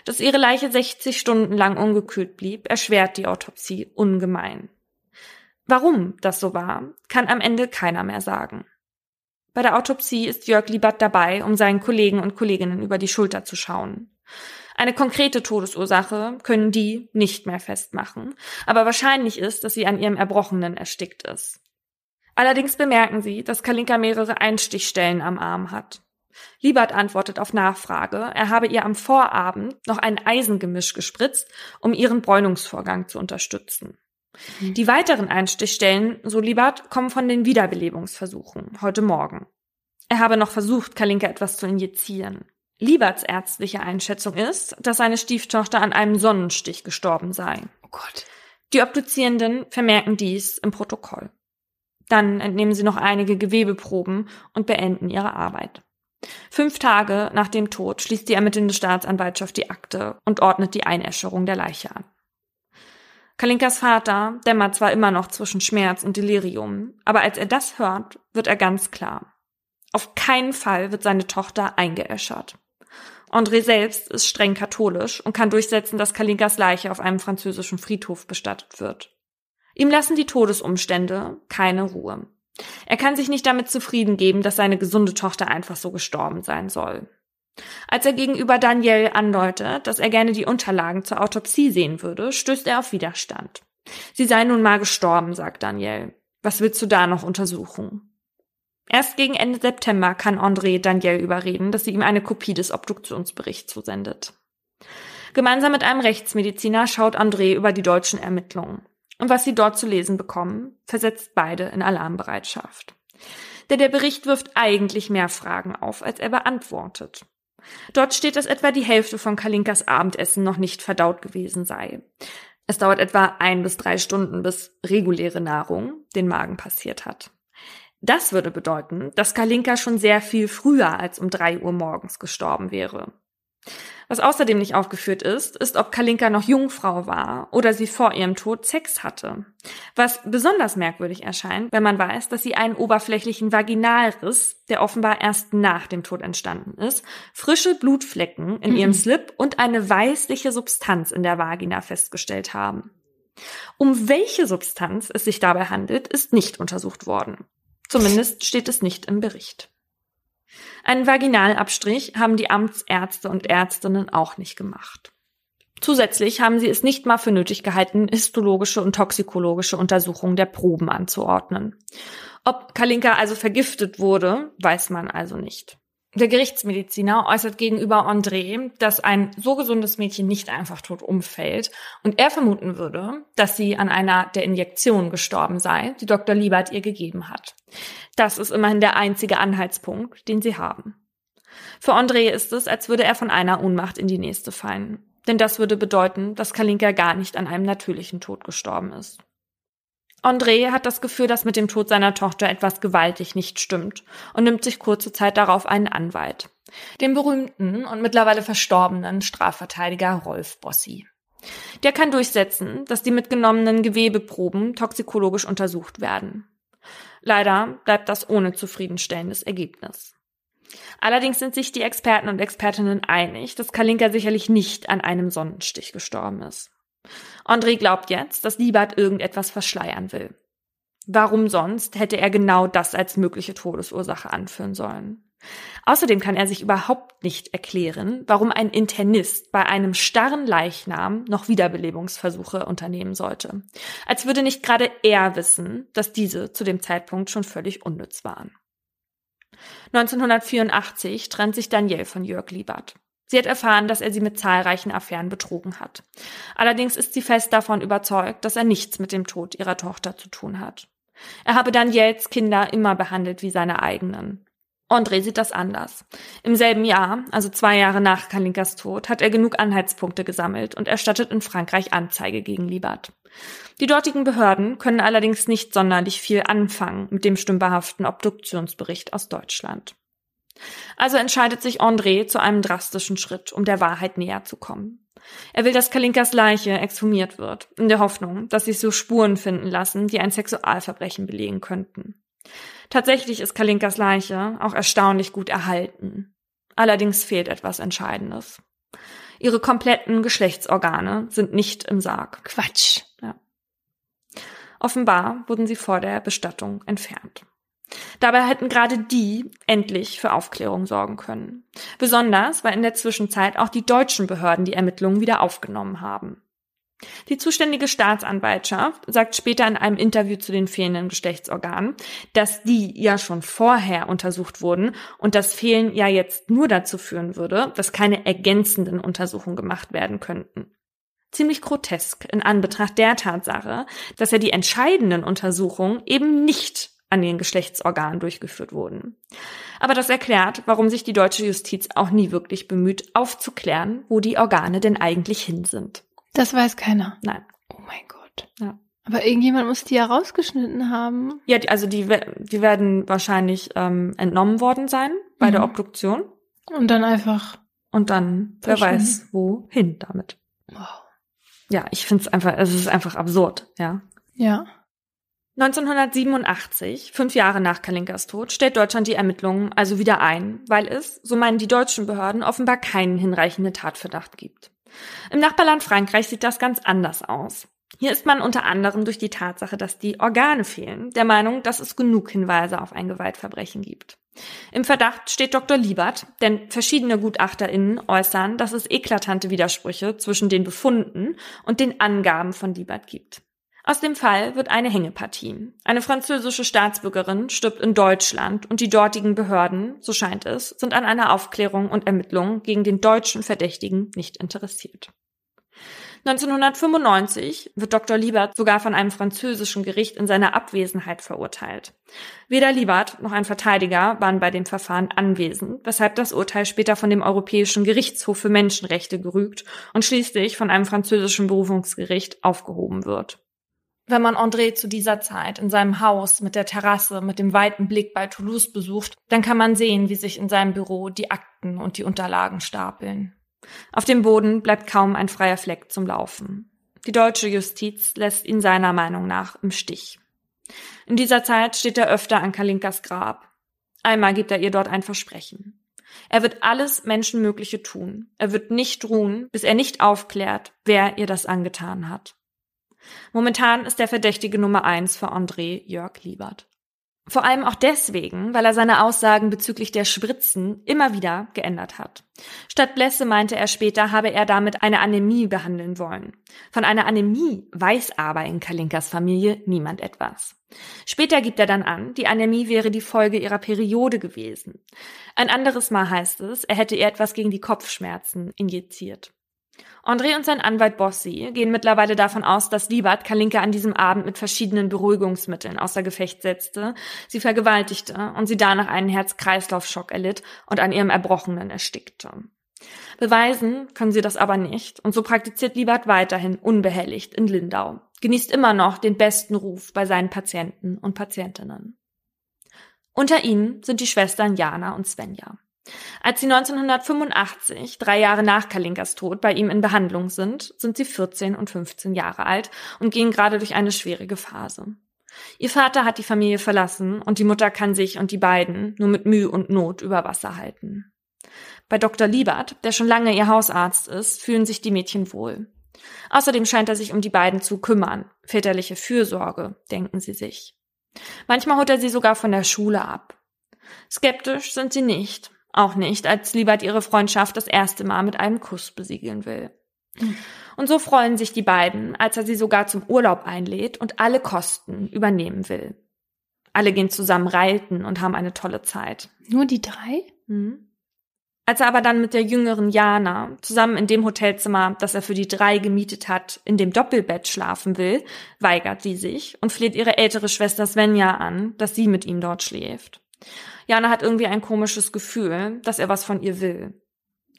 Dass ihre Leiche 60 Stunden lang ungekühlt blieb, erschwert die Autopsie ungemein. Warum das so war, kann am Ende keiner mehr sagen. Bei der Autopsie ist Jörg Liebert dabei, um seinen Kollegen und Kolleginnen über die Schulter zu schauen. Eine konkrete Todesursache können die nicht mehr festmachen, aber wahrscheinlich ist, dass sie an ihrem Erbrochenen erstickt ist. Allerdings bemerken sie, dass Kalinka mehrere Einstichstellen am Arm hat. Liebert antwortet auf Nachfrage, er habe ihr am Vorabend noch ein Eisengemisch gespritzt, um ihren Bräunungsvorgang zu unterstützen. Mhm. Die weiteren Einstichstellen, so Liebert, kommen von den Wiederbelebungsversuchen heute Morgen. Er habe noch versucht, Kalinka etwas zu injizieren. Lieberts ärztliche Einschätzung ist, dass seine Stieftochter an einem Sonnenstich gestorben sei. Oh Gott. Die Obduzierenden vermerken dies im Protokoll. Dann entnehmen sie noch einige Gewebeproben und beenden ihre Arbeit. Fünf Tage nach dem Tod schließt die ermittelnde Staatsanwaltschaft die Akte und ordnet die Einäscherung der Leiche an. Kalinkas Vater dämmert zwar immer noch zwischen Schmerz und Delirium, aber als er das hört, wird er ganz klar. Auf keinen Fall wird seine Tochter eingeäschert. André selbst ist streng katholisch und kann durchsetzen, dass Kalinkas Leiche auf einem französischen Friedhof bestattet wird. Ihm lassen die Todesumstände keine Ruhe. Er kann sich nicht damit zufrieden geben, dass seine gesunde Tochter einfach so gestorben sein soll. Als er gegenüber Daniel andeutet, dass er gerne die Unterlagen zur Autopsie sehen würde, stößt er auf Widerstand. Sie sei nun mal gestorben, sagt Daniel. Was willst du da noch untersuchen? Erst gegen Ende September kann André Daniel überreden, dass sie ihm eine Kopie des Obduktionsberichts zusendet. Gemeinsam mit einem Rechtsmediziner schaut André über die deutschen Ermittlungen. Und was sie dort zu lesen bekommen, versetzt beide in Alarmbereitschaft. Denn der Bericht wirft eigentlich mehr Fragen auf, als er beantwortet. Dort steht, dass etwa die Hälfte von Kalinkas Abendessen noch nicht verdaut gewesen sei. Es dauert etwa ein bis drei Stunden, bis reguläre Nahrung den Magen passiert hat. Das würde bedeuten, dass Kalinka schon sehr viel früher als um drei Uhr morgens gestorben wäre. Was außerdem nicht aufgeführt ist, ist, ob Kalinka noch Jungfrau war oder sie vor ihrem Tod Sex hatte. Was besonders merkwürdig erscheint, wenn man weiß, dass sie einen oberflächlichen Vaginalriss, der offenbar erst nach dem Tod entstanden ist, frische Blutflecken in ihrem mhm. Slip und eine weißliche Substanz in der Vagina festgestellt haben. Um welche Substanz es sich dabei handelt, ist nicht untersucht worden. Zumindest steht es nicht im Bericht. Einen Vaginalabstrich haben die Amtsärzte und Ärztinnen auch nicht gemacht. Zusätzlich haben sie es nicht mal für nötig gehalten, histologische und toxikologische Untersuchungen der Proben anzuordnen. Ob Kalinka also vergiftet wurde, weiß man also nicht. Der Gerichtsmediziner äußert gegenüber André, dass ein so gesundes Mädchen nicht einfach tot umfällt und er vermuten würde, dass sie an einer der Injektionen gestorben sei, die Dr. Liebert ihr gegeben hat. Das ist immerhin der einzige Anhaltspunkt, den sie haben. Für André ist es, als würde er von einer Ohnmacht in die nächste fallen. Denn das würde bedeuten, dass Kalinka gar nicht an einem natürlichen Tod gestorben ist. André hat das Gefühl, dass mit dem Tod seiner Tochter etwas gewaltig nicht stimmt und nimmt sich kurze Zeit darauf einen Anwalt. Den berühmten und mittlerweile verstorbenen Strafverteidiger Rolf Bossi. Der kann durchsetzen, dass die mitgenommenen Gewebeproben toxikologisch untersucht werden. Leider bleibt das ohne zufriedenstellendes Ergebnis. Allerdings sind sich die Experten und Expertinnen einig, dass Kalinka sicherlich nicht an einem Sonnenstich gestorben ist. André glaubt jetzt, dass Liebert irgendetwas verschleiern will. Warum sonst hätte er genau das als mögliche Todesursache anführen sollen? Außerdem kann er sich überhaupt nicht erklären, warum ein Internist bei einem starren Leichnam noch Wiederbelebungsversuche unternehmen sollte. Als würde nicht gerade er wissen, dass diese zu dem Zeitpunkt schon völlig unnütz waren. 1984 trennt sich Danielle von Jörg Liebert. Sie hat erfahren, dass er sie mit zahlreichen Affären betrogen hat. Allerdings ist sie fest davon überzeugt, dass er nichts mit dem Tod ihrer Tochter zu tun hat. Er habe Daniels Kinder immer behandelt wie seine eigenen. André sieht das anders. Im selben Jahr, also zwei Jahre nach Kalinkas Tod, hat er genug Anhaltspunkte gesammelt und erstattet in Frankreich Anzeige gegen Liebert. Die dortigen Behörden können allerdings nicht sonderlich viel anfangen mit dem stümperhaften Obduktionsbericht aus Deutschland. Also entscheidet sich André zu einem drastischen Schritt, um der Wahrheit näher zu kommen. Er will, dass Kalinkas Leiche exhumiert wird, in der Hoffnung, dass sich so Spuren finden lassen, die ein Sexualverbrechen belegen könnten. Tatsächlich ist Kalinkas Leiche auch erstaunlich gut erhalten. Allerdings fehlt etwas Entscheidendes. Ihre kompletten Geschlechtsorgane sind nicht im Sarg. Quatsch. Ja. Offenbar wurden sie vor der Bestattung entfernt. Dabei hätten gerade die endlich für Aufklärung sorgen können. Besonders, weil in der Zwischenzeit auch die deutschen Behörden die Ermittlungen wieder aufgenommen haben. Die zuständige Staatsanwaltschaft sagt später in einem Interview zu den fehlenden Geschlechtsorganen, dass die ja schon vorher untersucht wurden und das Fehlen ja jetzt nur dazu führen würde, dass keine ergänzenden Untersuchungen gemacht werden könnten. Ziemlich grotesk in Anbetracht der Tatsache, dass ja die entscheidenden Untersuchungen eben nicht an den Geschlechtsorganen durchgeführt wurden. Aber das erklärt, warum sich die deutsche Justiz auch nie wirklich bemüht, aufzuklären, wo die Organe denn eigentlich hin sind. Das weiß keiner. Nein. Oh mein Gott. Ja. Aber irgendjemand muss die ja rausgeschnitten haben. Ja, die, also die, die werden wahrscheinlich ähm, entnommen worden sein bei mhm. der Obduktion. Und dann einfach. Und dann, wer weiß, wohin damit. Wow. Ja, ich finde es einfach, es ist einfach absurd, ja. Ja. 1987, fünf Jahre nach Kalinkas Tod, stellt Deutschland die Ermittlungen also wieder ein, weil es, so meinen die deutschen Behörden, offenbar keinen hinreichenden Tatverdacht gibt. Im Nachbarland Frankreich sieht das ganz anders aus. Hier ist man unter anderem durch die Tatsache, dass die Organe fehlen, der Meinung, dass es genug Hinweise auf ein Gewaltverbrechen gibt. Im Verdacht steht Dr. Liebert, denn verschiedene GutachterInnen äußern, dass es eklatante Widersprüche zwischen den Befunden und den Angaben von Liebert gibt. Aus dem Fall wird eine Hängepartie. Eine französische Staatsbürgerin stirbt in Deutschland und die dortigen Behörden, so scheint es, sind an einer Aufklärung und Ermittlung gegen den deutschen Verdächtigen nicht interessiert. 1995 wird Dr. Liebert sogar von einem französischen Gericht in seiner Abwesenheit verurteilt. Weder Liebert noch ein Verteidiger waren bei dem Verfahren anwesend, weshalb das Urteil später von dem Europäischen Gerichtshof für Menschenrechte gerügt und schließlich von einem französischen Berufungsgericht aufgehoben wird. Wenn man André zu dieser Zeit in seinem Haus mit der Terrasse, mit dem weiten Blick bei Toulouse besucht, dann kann man sehen, wie sich in seinem Büro die Akten und die Unterlagen stapeln. Auf dem Boden bleibt kaum ein freier Fleck zum Laufen. Die deutsche Justiz lässt ihn seiner Meinung nach im Stich. In dieser Zeit steht er öfter an Kalinkas Grab. Einmal gibt er ihr dort ein Versprechen. Er wird alles Menschenmögliche tun. Er wird nicht ruhen, bis er nicht aufklärt, wer ihr das angetan hat. Momentan ist der Verdächtige Nummer eins für André Jörg Liebert. Vor allem auch deswegen, weil er seine Aussagen bezüglich der Spritzen immer wieder geändert hat. Statt Blässe meinte er später, habe er damit eine Anämie behandeln wollen. Von einer Anämie weiß aber in Kalinkas Familie niemand etwas. Später gibt er dann an, die Anämie wäre die Folge ihrer Periode gewesen. Ein anderes Mal heißt es, er hätte ihr etwas gegen die Kopfschmerzen injiziert. André und sein Anwalt Bossi gehen mittlerweile davon aus, dass Liebert Kalinka an diesem Abend mit verschiedenen Beruhigungsmitteln außer Gefecht setzte, sie vergewaltigte und sie danach einen Herz-Kreislauf-Schock erlitt und an ihrem Erbrochenen erstickte. Beweisen können sie das aber nicht und so praktiziert Liebert weiterhin unbehelligt in Lindau, genießt immer noch den besten Ruf bei seinen Patienten und Patientinnen. Unter ihnen sind die Schwestern Jana und Svenja. Als sie 1985, drei Jahre nach Kalinkas Tod, bei ihm in Behandlung sind, sind sie 14 und 15 Jahre alt und gehen gerade durch eine schwierige Phase. Ihr Vater hat die Familie verlassen und die Mutter kann sich und die beiden nur mit Mühe und Not über Wasser halten. Bei Dr. Liebert, der schon lange ihr Hausarzt ist, fühlen sich die Mädchen wohl. Außerdem scheint er sich um die beiden zu kümmern. Väterliche Fürsorge, denken sie sich. Manchmal holt er sie sogar von der Schule ab. Skeptisch sind sie nicht. Auch nicht, als Liebert ihre Freundschaft das erste Mal mit einem Kuss besiegeln will. Und so freuen sich die beiden, als er sie sogar zum Urlaub einlädt und alle Kosten übernehmen will. Alle gehen zusammen reiten und haben eine tolle Zeit. Nur die drei? Mhm. Als er aber dann mit der jüngeren Jana zusammen in dem Hotelzimmer, das er für die drei gemietet hat, in dem Doppelbett schlafen will, weigert sie sich und fleht ihre ältere Schwester Svenja an, dass sie mit ihm dort schläft. Jana hat irgendwie ein komisches Gefühl, dass er was von ihr will.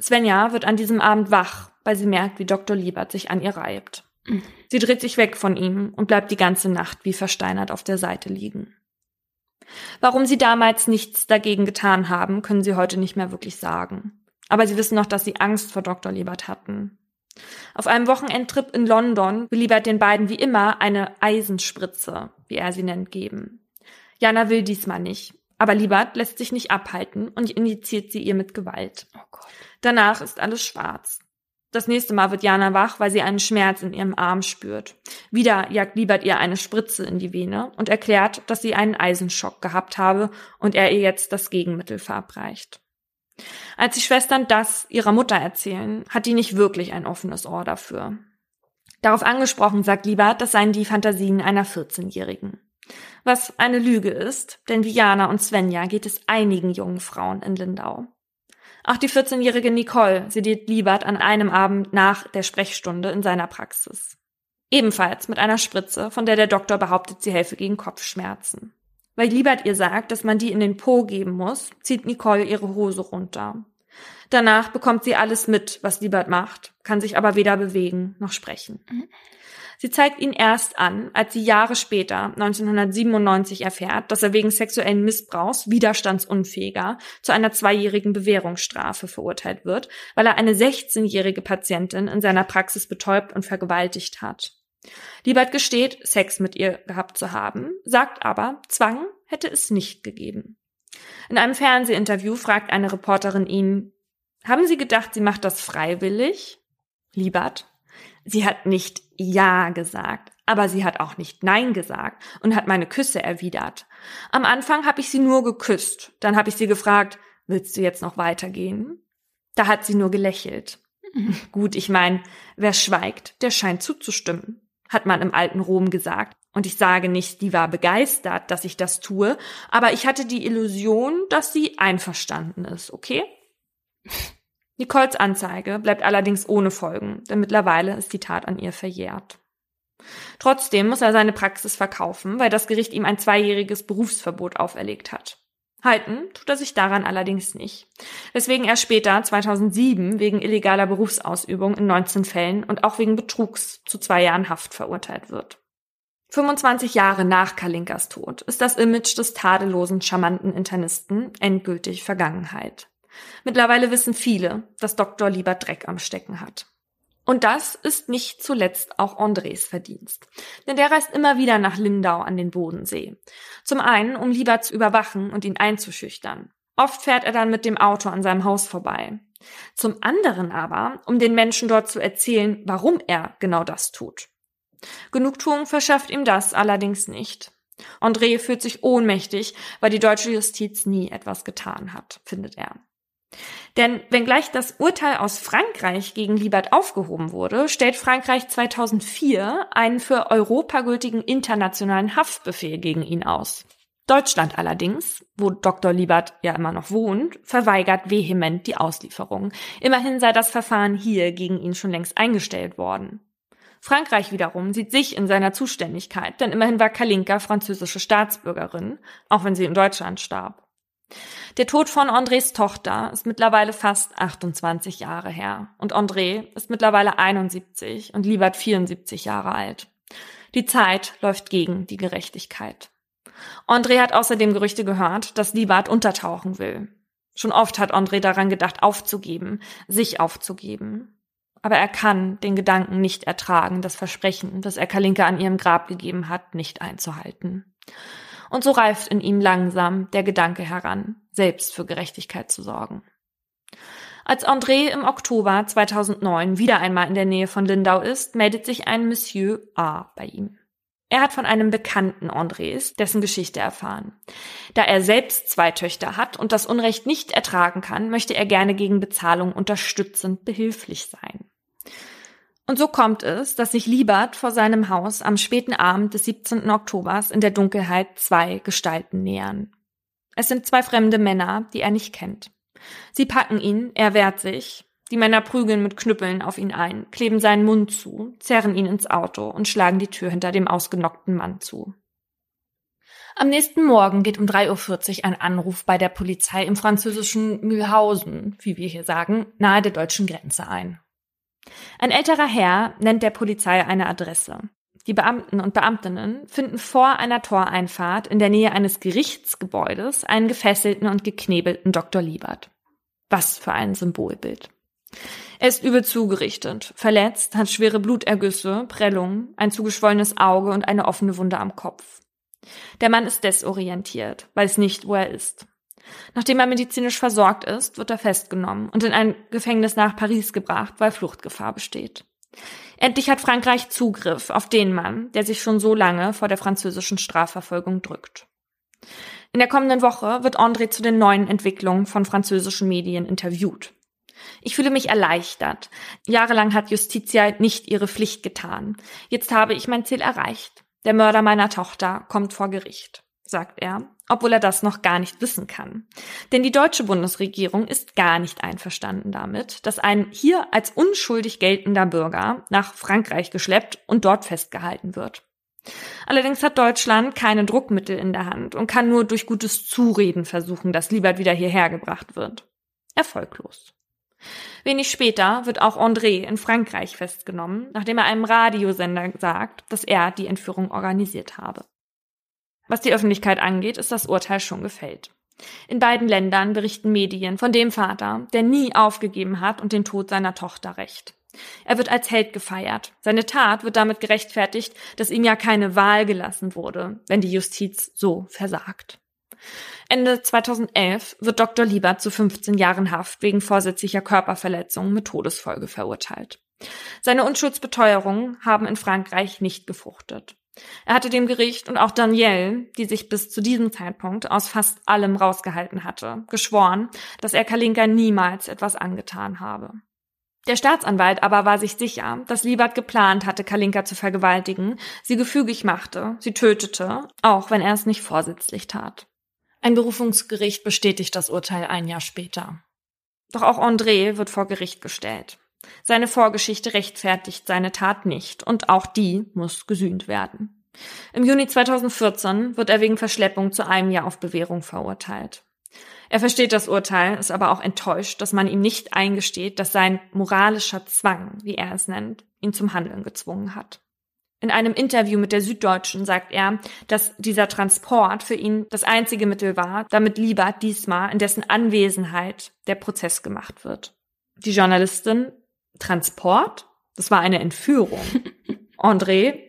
Svenja wird an diesem Abend wach, weil sie merkt, wie Dr. Liebert sich an ihr reibt. Mhm. Sie dreht sich weg von ihm und bleibt die ganze Nacht wie versteinert auf der Seite liegen. Warum sie damals nichts dagegen getan haben, können sie heute nicht mehr wirklich sagen. Aber sie wissen noch, dass sie Angst vor Dr. Liebert hatten. Auf einem Wochenendtrip in London will Liebert den beiden wie immer eine Eisenspritze, wie er sie nennt, geben. Jana will diesmal nicht, aber Liebert lässt sich nicht abhalten und injiziert sie ihr mit Gewalt. Oh Danach ist alles schwarz. Das nächste Mal wird Jana wach, weil sie einen Schmerz in ihrem Arm spürt. Wieder jagt Liebert ihr eine Spritze in die Vene und erklärt, dass sie einen Eisenschock gehabt habe und er ihr jetzt das Gegenmittel verabreicht. Als die Schwestern das ihrer Mutter erzählen, hat die nicht wirklich ein offenes Ohr dafür. Darauf angesprochen sagt Liebert, das seien die Fantasien einer 14-Jährigen. Was eine Lüge ist, denn wie Jana und Svenja geht es einigen jungen Frauen in Lindau. Auch die 14-jährige Nicole sediert Liebert an einem Abend nach der Sprechstunde in seiner Praxis. Ebenfalls mit einer Spritze, von der der Doktor behauptet, sie helfe gegen Kopfschmerzen. Weil Liebert ihr sagt, dass man die in den Po geben muss, zieht Nicole ihre Hose runter. Danach bekommt sie alles mit, was Liebert macht, kann sich aber weder bewegen noch sprechen. Sie zeigt ihn erst an, als sie Jahre später, 1997, erfährt, dass er wegen sexuellen Missbrauchs widerstandsunfähiger zu einer zweijährigen Bewährungsstrafe verurteilt wird, weil er eine 16-jährige Patientin in seiner Praxis betäubt und vergewaltigt hat. Liebert gesteht, Sex mit ihr gehabt zu haben, sagt aber, Zwang hätte es nicht gegeben. In einem Fernsehinterview fragt eine Reporterin ihn, haben Sie gedacht, sie macht das freiwillig? Liebert, Sie hat nicht Ja gesagt, aber sie hat auch nicht Nein gesagt und hat meine Küsse erwidert. Am Anfang habe ich sie nur geküsst, dann habe ich sie gefragt, willst du jetzt noch weitergehen? Da hat sie nur gelächelt. Gut, ich meine, wer schweigt, der scheint zuzustimmen, hat man im alten Rom gesagt. Und ich sage nicht, die war begeistert, dass ich das tue, aber ich hatte die Illusion, dass sie einverstanden ist, okay? Nicoles Anzeige bleibt allerdings ohne Folgen, denn mittlerweile ist die Tat an ihr verjährt. Trotzdem muss er seine Praxis verkaufen, weil das Gericht ihm ein zweijähriges Berufsverbot auferlegt hat. Halten tut er sich daran allerdings nicht, weswegen er später 2007 wegen illegaler Berufsausübung in 19 Fällen und auch wegen Betrugs zu zwei Jahren Haft verurteilt wird. 25 Jahre nach Kalinkas Tod ist das Image des tadellosen, charmanten Internisten endgültig Vergangenheit. Mittlerweile wissen viele, dass Dr. lieber Dreck am Stecken hat. Und das ist nicht zuletzt auch Andres Verdienst. Denn der reist immer wieder nach Lindau an den Bodensee. Zum einen, um lieber zu überwachen und ihn einzuschüchtern. Oft fährt er dann mit dem Auto an seinem Haus vorbei. Zum anderen aber, um den Menschen dort zu erzählen, warum er genau das tut. Genugtuung verschafft ihm das allerdings nicht. André fühlt sich ohnmächtig, weil die deutsche Justiz nie etwas getan hat, findet er. Denn wenngleich das Urteil aus Frankreich gegen Liebert aufgehoben wurde, stellt Frankreich 2004 einen für Europa gültigen internationalen Haftbefehl gegen ihn aus. Deutschland allerdings, wo Dr. Liebert ja immer noch wohnt, verweigert vehement die Auslieferung. Immerhin sei das Verfahren hier gegen ihn schon längst eingestellt worden. Frankreich wiederum sieht sich in seiner Zuständigkeit, denn immerhin war Kalinka französische Staatsbürgerin, auch wenn sie in Deutschland starb. Der Tod von Andres Tochter ist mittlerweile fast 28 Jahre her und André ist mittlerweile 71 und Liebert 74 Jahre alt. Die Zeit läuft gegen die Gerechtigkeit. André hat außerdem Gerüchte gehört, dass Liebert untertauchen will. Schon oft hat André daran gedacht, aufzugeben, sich aufzugeben. Aber er kann den Gedanken nicht ertragen, das Versprechen, das er Kalinka an ihrem Grab gegeben hat, nicht einzuhalten. Und so reift in ihm langsam der Gedanke heran, selbst für Gerechtigkeit zu sorgen. Als André im Oktober 2009 wieder einmal in der Nähe von Lindau ist, meldet sich ein Monsieur A bei ihm. Er hat von einem Bekannten Andres dessen Geschichte erfahren. Da er selbst zwei Töchter hat und das Unrecht nicht ertragen kann, möchte er gerne gegen Bezahlung unterstützend behilflich sein. Und so kommt es, dass sich Liebert vor seinem Haus am späten Abend des 17. Oktobers in der Dunkelheit zwei Gestalten nähern. Es sind zwei fremde Männer, die er nicht kennt. Sie packen ihn, er wehrt sich, die Männer prügeln mit Knüppeln auf ihn ein, kleben seinen Mund zu, zerren ihn ins Auto und schlagen die Tür hinter dem ausgenockten Mann zu. Am nächsten Morgen geht um 3.40 Uhr ein Anruf bei der Polizei im französischen Mühlhausen, wie wir hier sagen, nahe der deutschen Grenze ein. Ein älterer Herr nennt der Polizei eine Adresse. Die Beamten und Beamtinnen finden vor einer Toreinfahrt in der Nähe eines Gerichtsgebäudes einen gefesselten und geknebelten Dr. Liebert. Was für ein Symbolbild. Er ist übel zugerichtet, verletzt, hat schwere Blutergüsse, Prellungen, ein zugeschwollenes Auge und eine offene Wunde am Kopf. Der Mann ist desorientiert, weiß nicht, wo er ist. Nachdem er medizinisch versorgt ist, wird er festgenommen und in ein Gefängnis nach Paris gebracht, weil Fluchtgefahr besteht. Endlich hat Frankreich Zugriff auf den Mann, der sich schon so lange vor der französischen Strafverfolgung drückt. In der kommenden Woche wird André zu den neuen Entwicklungen von französischen Medien interviewt. Ich fühle mich erleichtert. Jahrelang hat Justitia nicht ihre Pflicht getan. Jetzt habe ich mein Ziel erreicht. Der Mörder meiner Tochter kommt vor Gericht, sagt er, obwohl er das noch gar nicht wissen kann. Denn die deutsche Bundesregierung ist gar nicht einverstanden damit, dass ein hier als unschuldig geltender Bürger nach Frankreich geschleppt und dort festgehalten wird. Allerdings hat Deutschland keine Druckmittel in der Hand und kann nur durch gutes Zureden versuchen, dass Liebert wieder hierher gebracht wird. Erfolglos. Wenig später wird auch André in Frankreich festgenommen, nachdem er einem Radiosender sagt, dass er die Entführung organisiert habe. Was die Öffentlichkeit angeht, ist das Urteil schon gefällt. In beiden Ländern berichten Medien von dem Vater, der nie aufgegeben hat und den Tod seiner Tochter rächt. Er wird als Held gefeiert. Seine Tat wird damit gerechtfertigt, dass ihm ja keine Wahl gelassen wurde, wenn die Justiz so versagt. Ende 2011 wird Dr. Lieber zu 15 Jahren Haft wegen vorsätzlicher Körperverletzung mit Todesfolge verurteilt. Seine Unschuldsbeteuerungen haben in Frankreich nicht gefruchtet. Er hatte dem Gericht und auch Danielle, die sich bis zu diesem Zeitpunkt aus fast allem rausgehalten hatte, geschworen, dass er Kalinka niemals etwas angetan habe. Der Staatsanwalt aber war sich sicher, dass Liebert geplant hatte, Kalinka zu vergewaltigen, sie gefügig machte, sie tötete, auch wenn er es nicht vorsätzlich tat. Ein Berufungsgericht bestätigt das Urteil ein Jahr später. Doch auch André wird vor Gericht gestellt. Seine Vorgeschichte rechtfertigt seine Tat nicht und auch die muss gesühnt werden. Im Juni 2014 wird er wegen Verschleppung zu einem Jahr auf Bewährung verurteilt. Er versteht das Urteil, ist aber auch enttäuscht, dass man ihm nicht eingesteht, dass sein moralischer Zwang, wie er es nennt, ihn zum Handeln gezwungen hat. In einem Interview mit der Süddeutschen sagt er, dass dieser Transport für ihn das einzige Mittel war, damit lieber diesmal in dessen Anwesenheit der Prozess gemacht wird. Die Journalistin, Transport? Das war eine Entführung. André,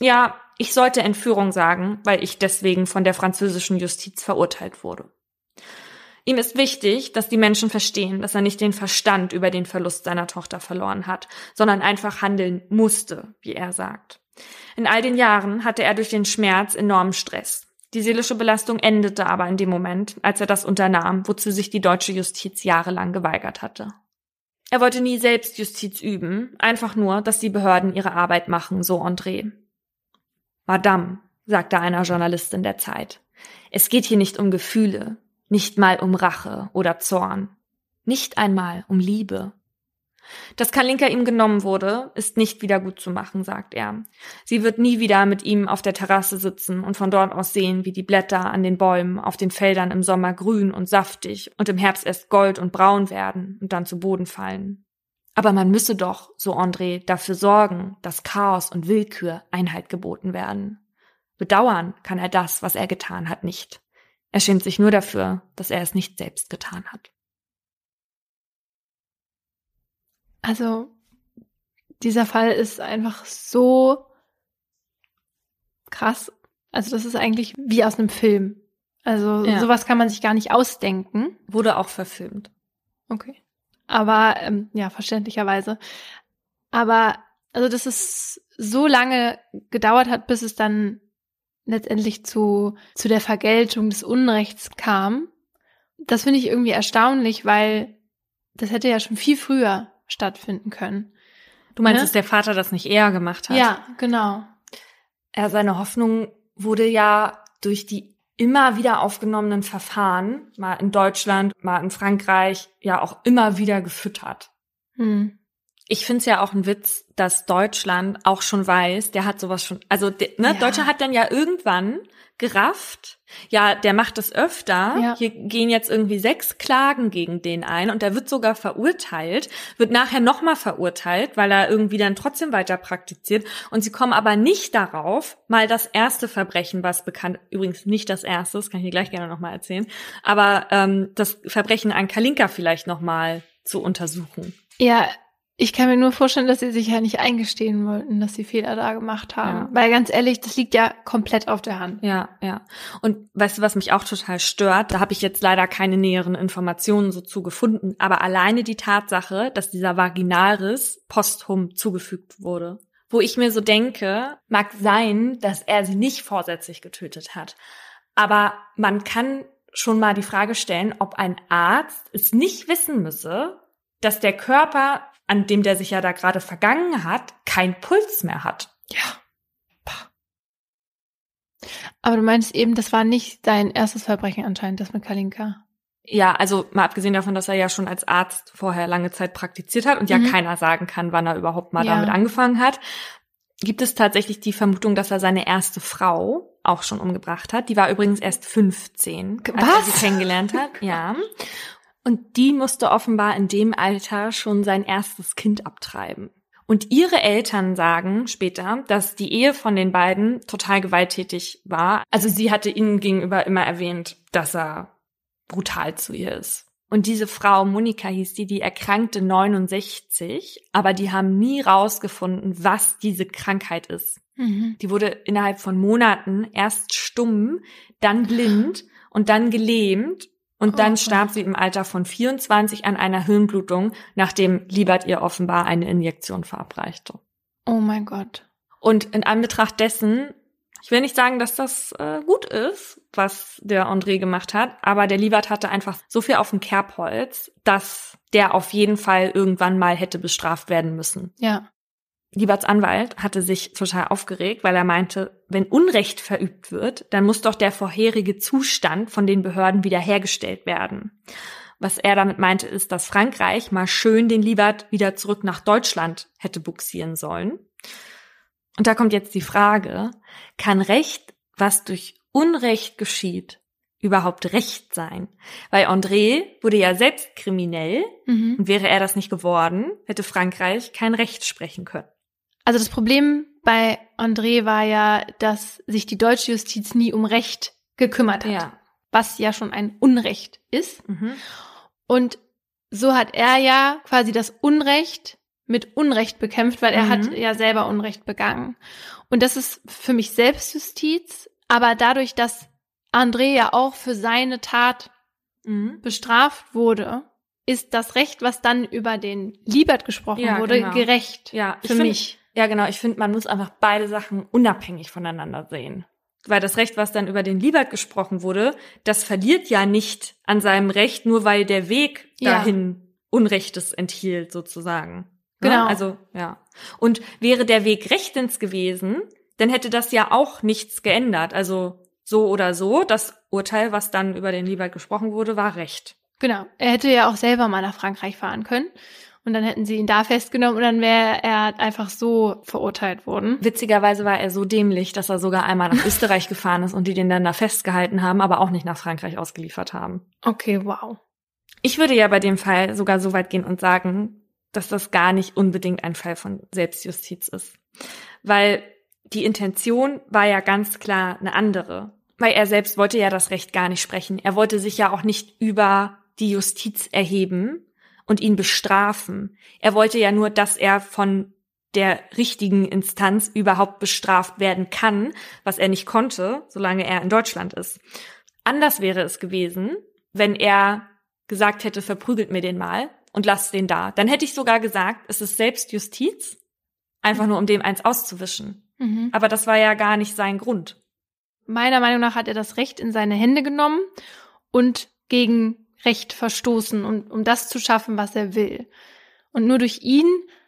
ja, ich sollte Entführung sagen, weil ich deswegen von der französischen Justiz verurteilt wurde. Ihm ist wichtig, dass die Menschen verstehen, dass er nicht den Verstand über den Verlust seiner Tochter verloren hat, sondern einfach handeln musste, wie er sagt. In all den Jahren hatte er durch den Schmerz enormen Stress. Die seelische Belastung endete aber in dem Moment, als er das unternahm, wozu sich die deutsche Justiz jahrelang geweigert hatte. Er wollte nie selbst Justiz üben, einfach nur, dass die Behörden ihre Arbeit machen, so André. Madame, sagte einer Journalistin der Zeit, es geht hier nicht um Gefühle, nicht mal um Rache oder Zorn, nicht einmal um Liebe. Dass Kalinka ihm genommen wurde, ist nicht wieder gut zu machen, sagt er. Sie wird nie wieder mit ihm auf der Terrasse sitzen und von dort aus sehen, wie die Blätter an den Bäumen auf den Feldern im Sommer grün und saftig und im Herbst erst gold und braun werden und dann zu Boden fallen. Aber man müsse doch, so André, dafür sorgen, dass Chaos und Willkür Einhalt geboten werden. Bedauern kann er das, was er getan hat, nicht. Er schämt sich nur dafür, dass er es nicht selbst getan hat. Also, dieser Fall ist einfach so krass. Also, das ist eigentlich wie aus einem Film. Also, ja. sowas kann man sich gar nicht ausdenken. Wurde auch verfilmt. Okay. Aber, ähm, ja, verständlicherweise. Aber, also, das ist so lange gedauert hat, bis es dann letztendlich zu, zu der Vergeltung des Unrechts kam. Das finde ich irgendwie erstaunlich, weil das hätte ja schon viel früher stattfinden können. Du meinst, Ne? dass der Vater das nicht eher gemacht hat? Ja, genau. Er, seine Hoffnung wurde ja durch die immer wieder aufgenommenen Verfahren, mal in Deutschland, mal in Frankreich, ja auch immer wieder gefüttert. Hm. Ich find's ja auch ein Witz, dass Deutschland auch schon weiß, der hat sowas schon, also ne, Ja. Deutschland hat dann ja irgendwann gerafft, ja, der macht das öfter, Ja. hier gehen jetzt irgendwie sechs Klagen gegen den ein und der wird sogar verurteilt, wird nachher nochmal verurteilt, weil er irgendwie dann trotzdem weiter praktiziert und sie kommen aber nicht darauf, mal das erste Verbrechen, was bekannt, übrigens nicht das erste, das kann ich dir gleich gerne nochmal erzählen, aber ähm, das Verbrechen an Kalinka vielleicht nochmal zu untersuchen. Ja, ich kann mir nur vorstellen, dass sie sich ja nicht eingestehen wollten, dass sie Fehler da gemacht haben. Ja. Weil ganz ehrlich, das liegt ja komplett auf der Hand. Ja, ja. Und weißt du, was mich auch total stört? Da habe ich jetzt leider keine näheren Informationen so zu gefunden, aber alleine die Tatsache, dass dieser Vaginalriss posthum zugefügt wurde. Wo ich mir so denke, mag sein, dass er sie nicht vorsätzlich getötet hat. Aber man kann schon mal die Frage stellen, ob ein Arzt es nicht wissen müsse, dass der Körper, an dem der sich ja da gerade vergangen hat, kein Puls mehr hat. Ja. Aber du meinst eben, das war nicht dein erstes Verbrechen anscheinend, das mit Kalinka. Ja, also mal abgesehen davon, dass er ja schon als Arzt vorher lange Zeit praktiziert hat und ja Mhm. keiner sagen kann, wann er überhaupt mal Ja. damit angefangen hat, gibt es tatsächlich die Vermutung, dass er seine erste Frau auch schon umgebracht hat. Die war übrigens erst 15, als er Was? sie kennengelernt hat. Ja. Und die musste offenbar in dem Alter schon sein erstes Kind abtreiben. Und ihre Eltern sagen später, dass die Ehe von den beiden total gewalttätig war. Also sie hatte ihnen gegenüber immer erwähnt, dass er brutal zu ihr ist. Und diese Frau, Monika hieß die, die erkrankte 69, aber die haben nie rausgefunden, was diese Krankheit ist. Mhm. Die wurde innerhalb von Monaten erst stumm, dann blind und dann gelähmt und dann Oh. starb sie im Alter von 24 an einer Hirnblutung, nachdem Liebert ihr offenbar eine Injektion verabreichte. Oh mein Gott. Und in Anbetracht dessen, ich will nicht sagen, dass das äh, gut ist, was der André gemacht hat, aber der Liebert hatte einfach so viel auf dem Kerbholz, dass der auf jeden Fall irgendwann mal hätte bestraft werden müssen. Ja. Lieberts Anwalt hatte sich total aufgeregt, weil er meinte, wenn Unrecht verübt wird, dann muss doch der vorherige Zustand von den Behörden wiederhergestellt werden. Was er damit meinte, ist, dass Frankreich mal schön den Liebert wieder zurück nach Deutschland hätte buxieren sollen. Und da kommt jetzt die Frage, kann Recht, was durch Unrecht geschieht, überhaupt Recht sein? Weil André wurde ja selbst kriminell Mhm. und wäre er das nicht geworden, hätte Frankreich kein Recht sprechen können. Also das Problem bei André war ja, dass sich die deutsche Justiz nie um Recht gekümmert hat. Was ja schon ein Unrecht ist. Mhm. Und so hat er ja quasi das Unrecht mit Unrecht bekämpft, weil er Mhm. hat ja selber Unrecht begangen. Und das ist für mich Selbstjustiz, aber dadurch, dass André ja auch für seine Tat Mhm. bestraft wurde, ist das Recht, was dann über den Liebert gesprochen Ja, wurde, genau. gerecht Ja, für find- mich. Ja, genau. Ich finde, man muss einfach beide Sachen unabhängig voneinander sehen. Weil das Recht, was dann über den Liebert gesprochen wurde, das verliert ja nicht an seinem Recht, nur weil der Weg Ja. dahin Unrechtes enthielt, sozusagen. Ne? Genau. Also, ja. Und wäre der Weg rechtens gewesen, dann hätte das ja auch nichts geändert. Also, so oder so, das Urteil, was dann über den Liebert gesprochen wurde, war Recht. Genau. Er hätte ja auch selber mal nach Frankreich fahren können. Und dann hätten sie ihn da festgenommen und dann wäre er einfach so verurteilt worden. Witzigerweise war er so dämlich, dass er sogar einmal nach Österreich gefahren ist und die den dann da festgehalten haben, aber auch nicht nach Frankreich ausgeliefert haben. Okay, wow. Ich würde ja bei dem Fall sogar so weit gehen und sagen, dass das gar nicht unbedingt ein Fall von Selbstjustiz ist. Weil die Intention war ja ganz klar eine andere. Weil er selbst wollte ja das Recht gar nicht sprechen. Er wollte sich ja auch nicht über die Justiz erheben und ihn bestrafen. Er wollte ja nur, dass er von der richtigen Instanz überhaupt bestraft werden kann, was er nicht konnte, solange er in Deutschland ist. Anders wäre es gewesen, wenn er gesagt hätte, verprügelt mir den mal und lasst den da. Dann hätte ich sogar gesagt, es ist Selbstjustiz, einfach nur um dem eins auszuwischen. Mhm. Aber das war ja gar nicht sein Grund. Meiner Meinung nach hat er das Recht in seine Hände genommen und gegen Recht verstoßen, um, um das zu schaffen, was er will. Und nur durch ihn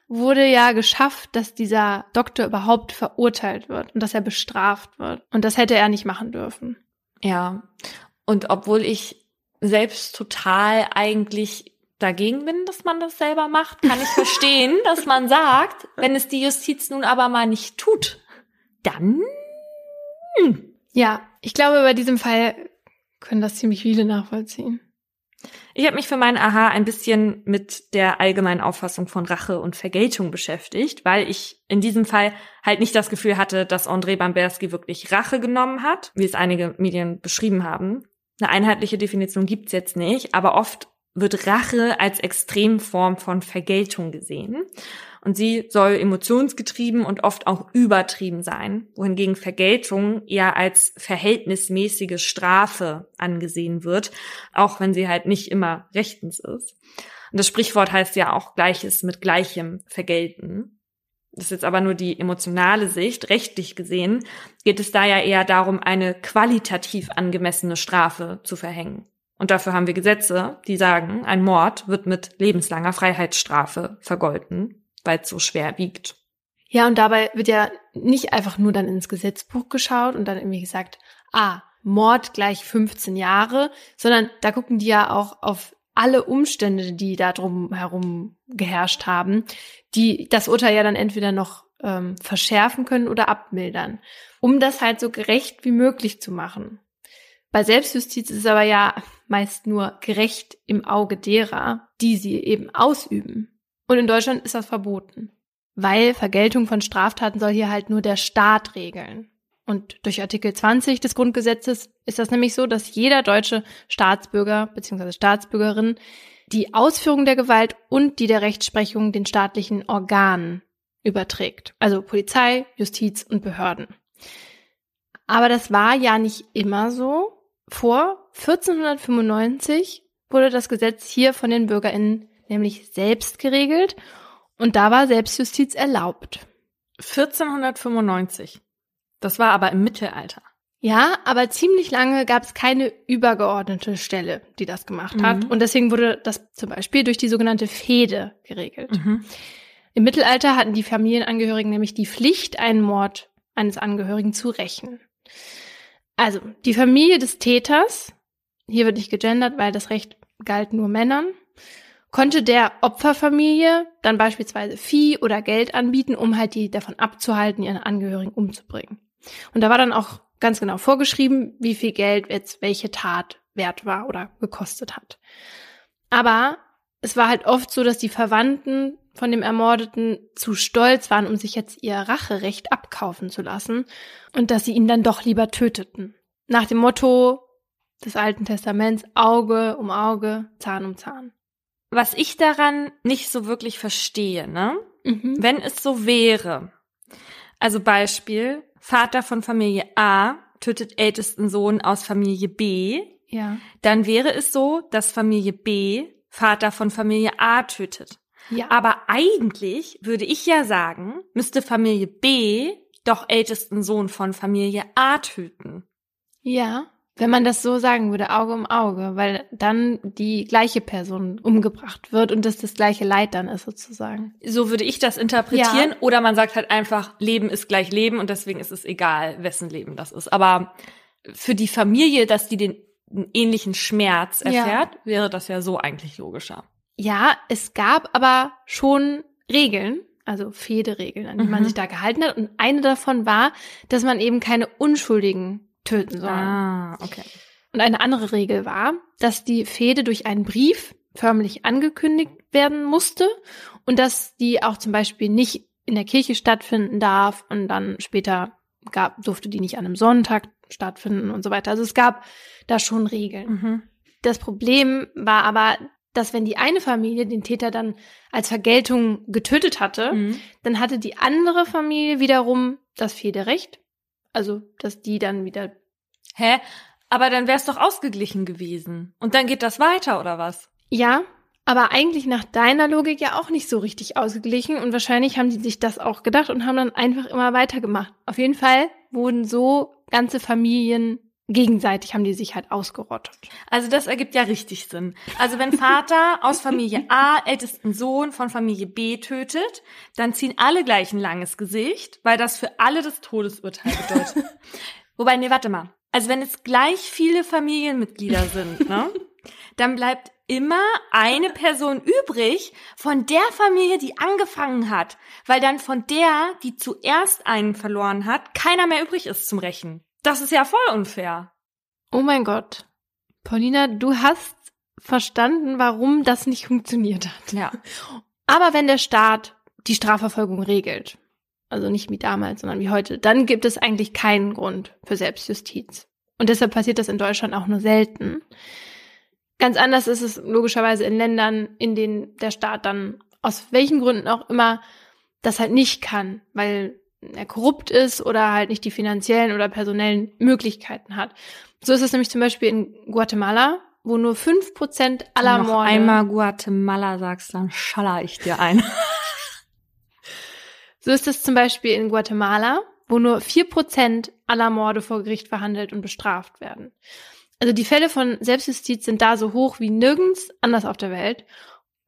wurde ja geschafft, dass dieser Doktor überhaupt verurteilt wird und dass er bestraft wird. Und das hätte er nicht machen dürfen. Ja. Und obwohl ich selbst total eigentlich dagegen bin, dass man das selber macht, kann ich verstehen, dass man sagt, wenn es die Justiz nun aber mal nicht tut, dann Ja, ich glaube, bei diesem Fall können das ziemlich viele nachvollziehen. Ich habe mich für meinen Aha ein bisschen mit der allgemeinen Auffassung von Rache und Vergeltung beschäftigt, weil ich in diesem Fall halt nicht das Gefühl hatte, dass André Bamberski wirklich Rache genommen hat, wie es einige Medien beschrieben haben. Eine einheitliche Definition gibt's jetzt nicht, aber oft wird Rache als Extremform von Vergeltung gesehen. Und sie soll emotionsgetrieben und oft auch übertrieben sein, wohingegen Vergeltung eher als verhältnismäßige Strafe angesehen wird, auch wenn sie halt nicht immer rechtens ist. Und das Sprichwort heißt ja auch Gleiches mit Gleichem vergelten. Das ist jetzt aber nur die emotionale Sicht. Rechtlich gesehen geht es da ja eher darum, eine qualitativ angemessene Strafe zu verhängen. Und dafür haben wir Gesetze, die sagen, ein Mord wird mit lebenslanger Freiheitsstrafe vergolten weil es so schwer wiegt. Ja, und dabei wird ja nicht einfach nur dann ins Gesetzbuch geschaut und dann irgendwie gesagt, ah, Mord gleich 15 Jahre, sondern da gucken die ja auch auf alle Umstände, die da drum herum geherrscht haben, die das Urteil ja dann entweder noch ähm, verschärfen können oder abmildern, um das halt so gerecht wie möglich zu machen. Bei Selbstjustiz ist es aber ja meist nur gerecht im Auge derer, die sie eben ausüben. Und in Deutschland ist das verboten, weil Vergeltung von Straftaten soll hier halt nur der Staat regeln. Und durch Artikel 20 des Grundgesetzes ist das nämlich so, dass jeder deutsche Staatsbürger bzw. Staatsbürgerin die Ausführung der Gewalt und die der Rechtsprechung den staatlichen Organen überträgt. Also Polizei, Justiz und Behörden. Aber das war ja nicht immer so. Vor 1495 wurde das Gesetz hier von den BürgerInnen nämlich selbst geregelt und da war Selbstjustiz erlaubt. 1495. Das war aber im Mittelalter. Ja, aber ziemlich lange gab es keine übergeordnete Stelle, die das gemacht hat. Mhm. Und deswegen wurde das zum Beispiel durch die sogenannte Fehde geregelt. Mhm. Im Mittelalter hatten die Familienangehörigen nämlich die Pflicht, einen Mord eines Angehörigen zu rächen. Also, die Familie des Täters, hier wird nicht gegendert, weil das Recht galt nur Männern, konnte der Opferfamilie dann beispielsweise Vieh oder Geld anbieten, um halt die davon abzuhalten, ihren Angehörigen umzubringen. Und da war dann auch ganz genau vorgeschrieben, wie viel Geld jetzt welche Tat wert war oder gekostet hat. Aber es war halt oft so, dass die Verwandten von dem Ermordeten zu stolz waren, um sich jetzt ihr Racherecht abkaufen zu lassen und dass sie ihn dann doch lieber töteten. Nach dem Motto des Alten Testaments Auge um Auge, Zahn um Zahn. Was ich daran nicht so wirklich verstehe, ne? Mhm. Wenn es so wäre. Also Beispiel, Vater von Familie A tötet ältesten Sohn aus Familie B, Ja. dann wäre es so, dass Familie B Vater von Familie A tötet. Ja. Aber eigentlich würde ich ja sagen, müsste Familie B doch ältesten Sohn von Familie A töten. Ja. Wenn man das so sagen würde, Auge um Auge, weil dann die gleiche Person umgebracht wird und das das gleiche Leid dann ist sozusagen. So würde ich das interpretieren. Ja. Oder man sagt halt einfach, Leben ist gleich Leben und deswegen ist es egal, wessen Leben das ist. Aber für die Familie, dass die den ähnlichen Schmerz Ja. erfährt, wäre das ja so eigentlich logischer. Ja, es gab aber schon Regeln, also Fehderegeln, an die man Mhm. sich da gehalten hat. Und eine davon war, dass man eben keine Unschuldigen töten soll. Ah, okay. Und eine andere Regel war, dass die Fehde durch einen Brief förmlich angekündigt werden musste und dass die auch zum Beispiel nicht in der Kirche stattfinden darf und dann später gab, durfte die nicht an einem Sonntag stattfinden und so weiter. Also es gab da schon Regeln. Mhm. Das Problem war aber, dass wenn die eine Familie den Täter dann als Vergeltung getötet hatte, Mhm. dann hatte die andere Familie wiederum das Fehderecht. Also, dass die dann wieder Hä? Aber dann wär's doch ausgeglichen gewesen. Und dann geht das weiter, oder was? Ja, Aber eigentlich nach deiner Logik ja auch nicht so richtig ausgeglichen und wahrscheinlich haben die sich das auch gedacht und haben dann einfach immer weitergemacht. Auf jeden Fall wurden so ganze Familien gegenseitig haben die sich halt ausgerottet. Also das ergibt ja richtig Sinn. Also wenn Vater aus Familie A ältesten Sohn von Familie B tötet, dann ziehen alle gleich ein langes Gesicht, weil das für alle das Todesurteil bedeutet. Wobei, nee, warte mal. Also wenn es gleich viele Familienmitglieder sind, ne, dann bleibt immer eine Person übrig von der Familie, die angefangen hat, weil dann von der, die zuerst einen verloren hat, keiner mehr übrig ist zum Rächen. Das ist ja voll unfair. Oh mein Gott. Paulina, du hast verstanden, warum das nicht funktioniert hat. Ja. Aber wenn der Staat die Strafverfolgung regelt, also nicht wie damals, sondern wie heute, dann gibt es eigentlich keinen Grund für Selbstjustiz. Und deshalb passiert das in Deutschland auch nur selten. Ganz anders ist es logischerweise in Ländern, in denen der Staat dann aus welchen Gründen auch immer das halt nicht kann, weil er korrupt ist oder halt nicht die finanziellen oder personellen Möglichkeiten hat. So ist es nämlich zum Beispiel in Guatemala, wo nur fünf Prozent aller Wenn du noch Morde. einmal Guatemala sagst, dann schaller ich dir ein. So ist es zum Beispiel in Guatemala, wo nur vier Prozent aller Morde vor Gericht verhandelt und bestraft werden. Also die Fälle von Selbstjustiz sind da so hoch wie nirgends anders auf der Welt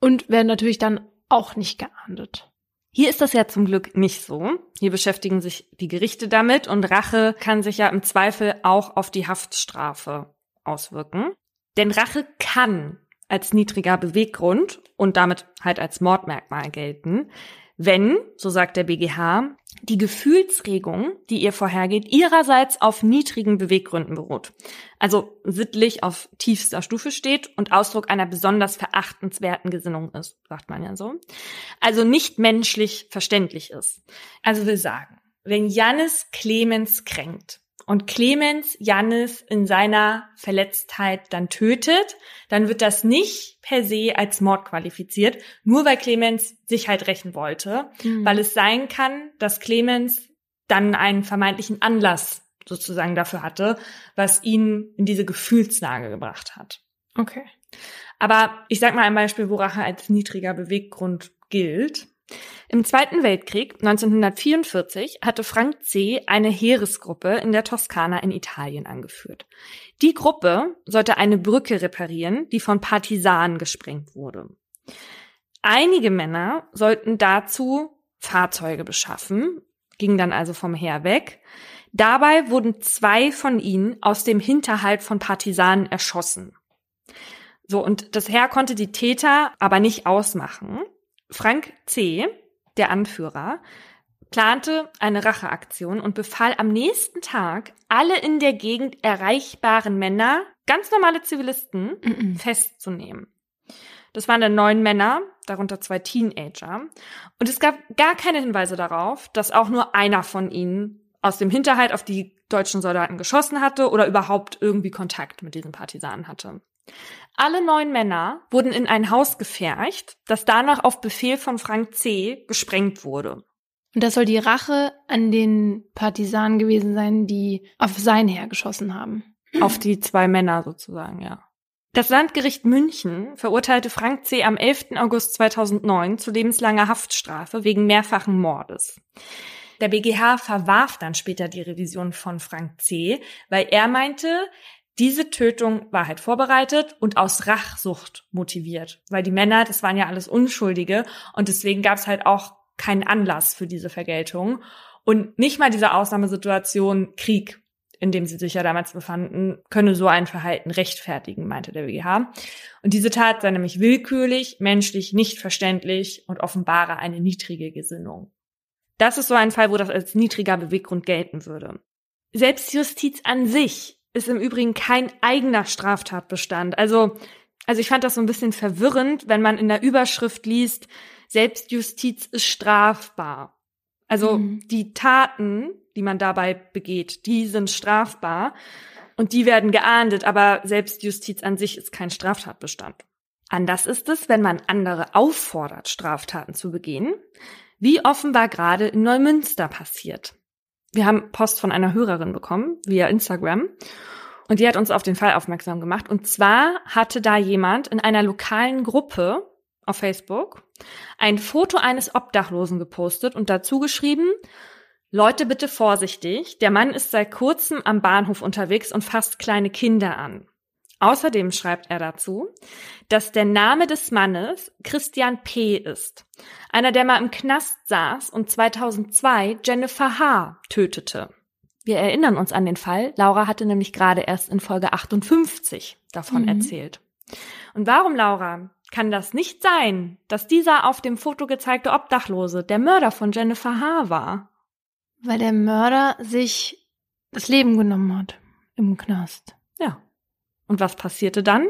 und werden natürlich dann auch nicht geahndet. Hier ist das ja zum Glück nicht so. Hier beschäftigen sich die Gerichte damit und Rache kann sich ja im Zweifel auch auf die Haftstrafe auswirken. Denn Rache kann als niedriger Beweggrund und damit halt als Mordmerkmal gelten, wenn, so sagt der BGH, die Gefühlsregung, die ihr vorhergeht, ihrerseits auf niedrigen Beweggründen beruht. Also sittlich auf tiefster Stufe steht und Ausdruck einer besonders verachtenswerten Gesinnung ist, sagt man ja so. Also nicht menschlich verständlich ist. Also will sagen, wenn Jannis Clemens kränkt, und Clemens Jannis in seiner Verletztheit dann tötet, dann wird das nicht per se als Mord qualifiziert, nur weil Clemens sich halt rächen wollte, Mhm. weil es sein kann, dass Clemens dann einen vermeintlichen Anlass sozusagen dafür hatte, was ihn in diese Gefühlslage gebracht hat. Okay. Aber ich sag mal ein Beispiel, wo Rache als niedriger Beweggrund gilt. Im Zweiten Weltkrieg 1944 hatte Frank C. eine Heeresgruppe in der Toskana in Italien angeführt. Die Gruppe sollte eine Brücke reparieren, die von Partisanen gesprengt wurde. Einige Männer sollten dazu Fahrzeuge beschaffen, gingen dann also vom Heer weg. Dabei wurden zwei von ihnen aus dem Hinterhalt von Partisanen erschossen. So, und das Heer konnte die Täter aber nicht ausmachen. Frank C., der Anführer, plante eine Racheaktion und befahl am nächsten Tag, alle in der Gegend erreichbaren Männer, ganz normale Zivilisten, Mhm. festzunehmen. Das waren dann neun Männer, darunter zwei Teenager. Und es gab gar keine Hinweise darauf, dass auch nur einer von ihnen aus dem Hinterhalt auf die deutschen Soldaten geschossen hatte oder überhaupt irgendwie Kontakt mit diesen Partisanen hatte. Alle neun Männer wurden in ein Haus gefercht, das danach auf Befehl von Frank C. gesprengt wurde. Und das soll die Rache an den Partisanen gewesen sein, die auf sein Heer geschossen haben. Auf die zwei Männer sozusagen, ja. Das Landgericht München verurteilte Frank C. am 11. August 2009 zu lebenslanger Haftstrafe wegen mehrfachen Mordes. Der BGH verwarf dann später die Revision von Frank C., weil er meinte, diese Tötung war halt vorbereitet und aus Rachsucht motiviert, weil die Männer, das waren ja alles Unschuldige und deswegen gab es halt auch keinen Anlass für diese Vergeltung und nicht mal diese Ausnahmesituation Krieg, in dem sie sich ja damals befanden, könne so ein Verhalten rechtfertigen, meinte der BGH. Und diese Tat sei nämlich willkürlich, menschlich nicht verständlich und offenbare eine niedrige Gesinnung. Das ist so ein Fall, wo das als niedriger Beweggrund gelten würde. Selbstjustiz an sich ist im Übrigen kein eigener Straftatbestand. Also, also ich fand das so ein bisschen verwirrend, wenn man in der Überschrift liest, Selbstjustiz ist strafbar. Also Mhm. die Taten, die man dabei begeht, die sind strafbar und die werden geahndet, aber Selbstjustiz an sich ist kein Straftatbestand. Anders ist es, wenn man andere auffordert, Straftaten zu begehen, wie offenbar gerade in Neumünster passiert. Wir haben Post von einer Hörerin bekommen via Instagram und die hat uns auf den Fall aufmerksam gemacht. Und zwar hatte da jemand in einer lokalen Gruppe auf Facebook ein Foto eines Obdachlosen gepostet und dazu geschrieben, Leute bitte vorsichtig, der Mann ist seit kurzem am Bahnhof unterwegs und fasst kleine Kinder an. Außerdem schreibt er dazu, dass der Name des Mannes Christian P. ist. Einer, der mal im Knast saß und 2002 Jennifer H. tötete. Wir erinnern uns an den Fall. Laura hatte nämlich gerade erst in Folge 58 davon mhm. erzählt. Und warum, Laura, kann das nicht sein, dass dieser auf dem Foto gezeigte Obdachlose der Mörder von Jennifer H. war? Weil der Mörder sich das Leben genommen hat im Knast. Und was passierte dann?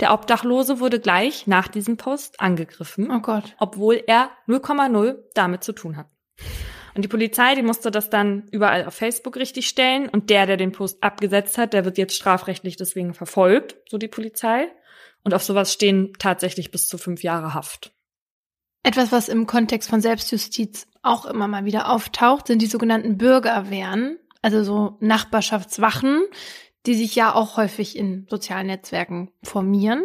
Der Obdachlose wurde gleich nach diesem Post angegriffen. Oh Gott. Obwohl er 0,0 damit zu tun hat. Und die Polizei, die musste das dann überall auf Facebook richtig stellen. Und der, der den Post abgesetzt hat, der wird jetzt strafrechtlich deswegen verfolgt, so die Polizei. Und auf sowas stehen tatsächlich bis zu fünf Jahre Haft. Etwas, was im Kontext von Selbstjustiz auch immer mal wieder auftaucht, sind die sogenannten Bürgerwehren, also so Nachbarschaftswachen, die sich ja auch häufig in sozialen Netzwerken formieren.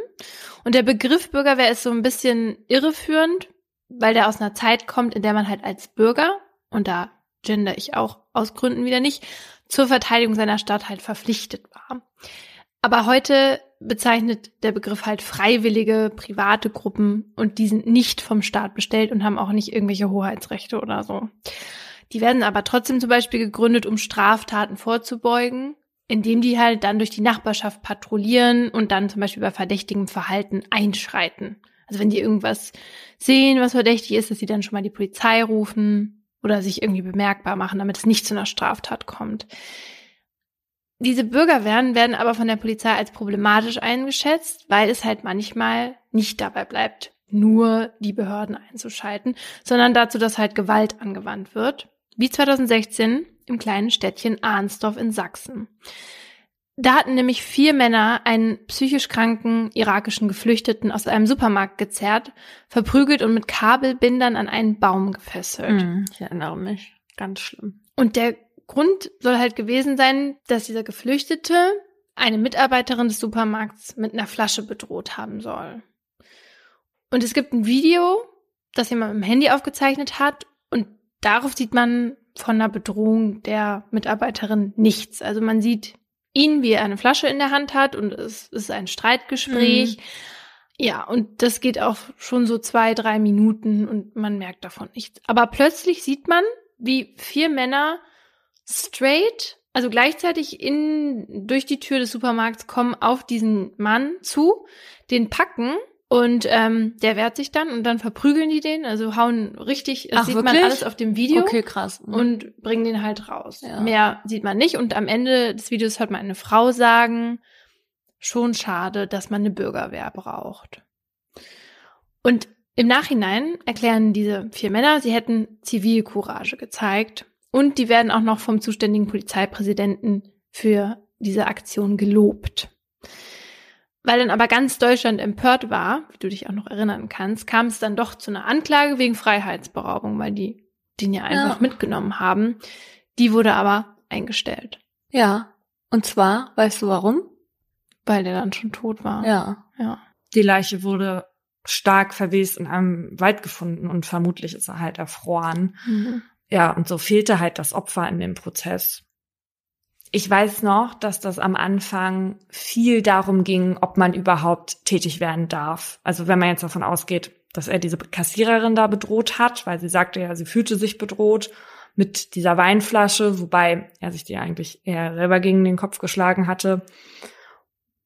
Und der Begriff Bürgerwehr ist so ein bisschen irreführend, weil der aus einer Zeit kommt, in der man halt als Bürger, und da gender ich auch aus Gründen wieder nicht, zur Verteidigung seiner Stadt halt verpflichtet war. Aber heute bezeichnet der Begriff halt freiwillige, private Gruppen und die sind nicht vom Staat bestellt und haben auch nicht irgendwelche Hoheitsrechte oder so. Die werden aber trotzdem zum Beispiel gegründet, um Straftaten vorzubeugen indem die halt dann durch die Nachbarschaft patrouillieren und dann zum Beispiel bei verdächtigem Verhalten einschreiten. Also wenn die irgendwas sehen, was verdächtig ist, dass sie dann schon mal die Polizei rufen oder sich irgendwie bemerkbar machen, damit es nicht zu einer Straftat kommt. Diese Bürgerwehren werden aber von der Polizei als problematisch eingeschätzt, weil es halt manchmal nicht dabei bleibt, nur die Behörden einzuschalten, sondern dazu, dass halt Gewalt angewandt wird. Wie 2016 im kleinen Städtchen Arnsdorf in Sachsen. Da hatten nämlich vier Männer einen psychisch kranken irakischen Geflüchteten aus einem Supermarkt gezerrt, verprügelt und mit Kabelbindern an einen Baum gefesselt. Hm, ich erinnere mich. Ganz schlimm. Und der Grund soll halt gewesen sein, dass dieser Geflüchtete eine Mitarbeiterin des Supermarkts mit einer Flasche bedroht haben soll. Und es gibt ein Video, das jemand mit dem Handy aufgezeichnet hat und darauf sieht man von einer Bedrohung der Mitarbeiterin nichts. Also man sieht ihn, wie er eine Flasche in der Hand hat und es ist ein Streitgespräch. Mhm. Ja, und das geht auch schon so zwei, drei Minuten und man merkt davon nichts. Aber plötzlich sieht man, wie vier Männer straight, also gleichzeitig in, durch die Tür des Supermarkts kommen auf diesen Mann zu, den packen und ähm, der wehrt sich dann und dann verprügeln die den, also hauen richtig, das Ach, sieht wirklich? man alles auf dem Video. Okay, krass. Mhm. Und bringen den halt raus. Ja. Mehr sieht man nicht. Und am Ende des Videos hört man eine Frau sagen, schon schade, dass man eine Bürgerwehr braucht. Und im Nachhinein erklären diese vier Männer, sie hätten Zivilcourage gezeigt. Und die werden auch noch vom zuständigen Polizeipräsidenten für diese Aktion gelobt. Weil dann aber ganz Deutschland empört war, wie du dich auch noch erinnern kannst, kam es dann doch zu einer Anklage wegen Freiheitsberaubung, weil die den ja einfach ja. mitgenommen haben. Die wurde aber eingestellt. Ja. Und zwar, weißt du warum? Weil der dann schon tot war. Ja. Ja. Die Leiche wurde stark verwest in einem Wald gefunden und vermutlich ist er halt erfroren. Mhm. Ja, und so fehlte halt das Opfer in dem Prozess. Ich weiß noch, dass das am Anfang viel darum ging, ob man überhaupt tätig werden darf. Also wenn man jetzt davon ausgeht, dass er diese Kassiererin da bedroht hat, weil sie sagte ja, sie fühlte sich bedroht mit dieser Weinflasche, wobei er sich die eigentlich eher selber gegen den Kopf geschlagen hatte.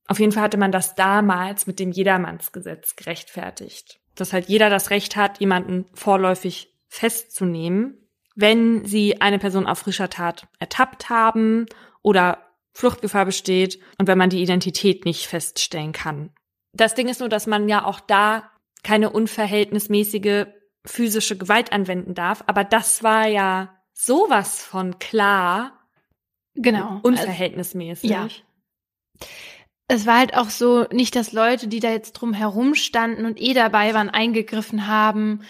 Auf jeden Fall hatte man das damals mit dem Jedermannsgesetz gerechtfertigt. Dass halt jeder das Recht hat, jemanden vorläufig festzunehmen, wenn sie eine Person auf frischer Tat ertappt haben oder Fluchtgefahr besteht und wenn man die Identität nicht feststellen kann. Das Ding ist nur, dass man ja auch da keine unverhältnismäßige physische Gewalt anwenden darf, aber das war ja sowas von klar. Genau. Unverhältnismäßig. Also, ja. Es war halt auch so, nicht, dass Leute, die da jetzt drum herum standen und eh dabei waren, eingegriffen haben,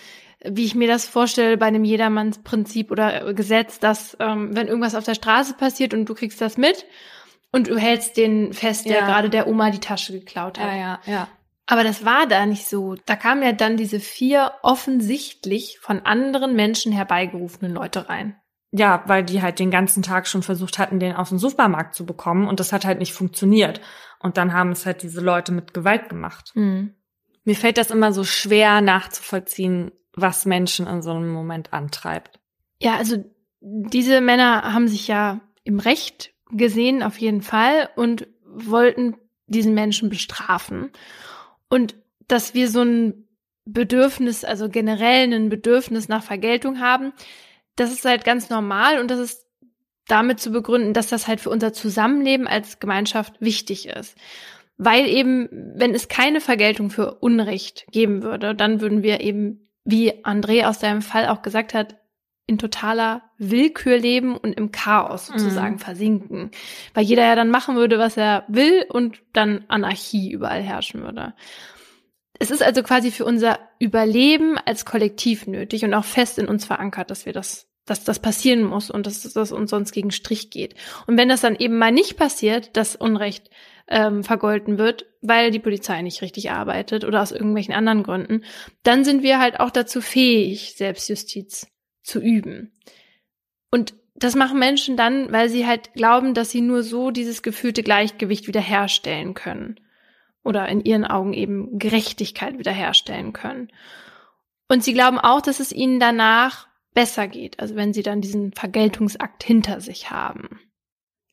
wie ich mir das vorstelle bei einem Jedermannsprinzip oder Gesetz, dass ähm, wenn irgendwas auf der Straße passiert und du kriegst das mit und du hältst den fest, der ja. gerade der Oma die Tasche geklaut hat. Ja, ja, ja. Aber das war da nicht so. Da kamen ja dann diese vier offensichtlich von anderen Menschen herbeigerufenen Leute rein. Ja, weil die halt den ganzen Tag schon versucht hatten, den aus dem Supermarkt zu bekommen und das hat halt nicht funktioniert. Und dann haben es halt diese Leute mit Gewalt gemacht. Mhm. Mir fällt das immer so schwer nachzuvollziehen, was Menschen in so einem Moment antreibt. Ja, also diese Männer haben sich ja im Recht gesehen, auf jeden Fall, und wollten diesen Menschen bestrafen. Und dass wir so ein Bedürfnis, also generell ein Bedürfnis nach Vergeltung haben, das ist halt ganz normal und das ist damit zu begründen, dass das halt für unser Zusammenleben als Gemeinschaft wichtig ist. Weil eben, wenn es keine Vergeltung für Unrecht geben würde, dann würden wir eben, wie André aus deinem Fall auch gesagt hat, in totaler Willkür leben und im Chaos sozusagen mhm. versinken. Weil jeder ja dann machen würde, was er will und dann Anarchie überall herrschen würde. Es ist also quasi für unser Überleben als Kollektiv nötig und auch fest in uns verankert, dass wir das, dass das passieren muss und dass das uns sonst gegen Strich geht. Und wenn das dann eben mal nicht passiert, dass Unrecht ähm, vergolten wird, weil die Polizei nicht richtig arbeitet oder aus irgendwelchen anderen Gründen, dann sind wir halt auch dazu fähig, Selbstjustiz zu üben. Und das machen Menschen dann, weil sie halt glauben, dass sie nur so dieses gefühlte Gleichgewicht wiederherstellen können. Oder in ihren Augen eben Gerechtigkeit wiederherstellen können. Und sie glauben auch, dass es ihnen danach besser geht, also wenn sie dann diesen Vergeltungsakt hinter sich haben.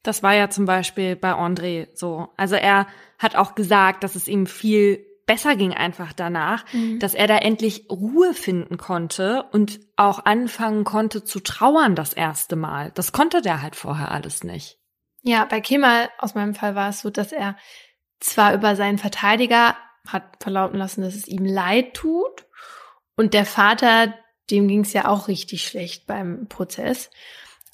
Das war ja zum Beispiel bei André so. Also er hat auch gesagt, dass es ihm viel besser ging einfach danach, mhm. dass er da endlich Ruhe finden konnte und auch anfangen konnte zu trauern das erste Mal. Das konnte der halt vorher alles nicht. Ja, bei Kemal aus meinem Fall war es so, dass er zwar über seinen Verteidiger hat verlauten lassen, dass es ihm leid tut und der Vater, dem ging es ja auch richtig schlecht beim Prozess.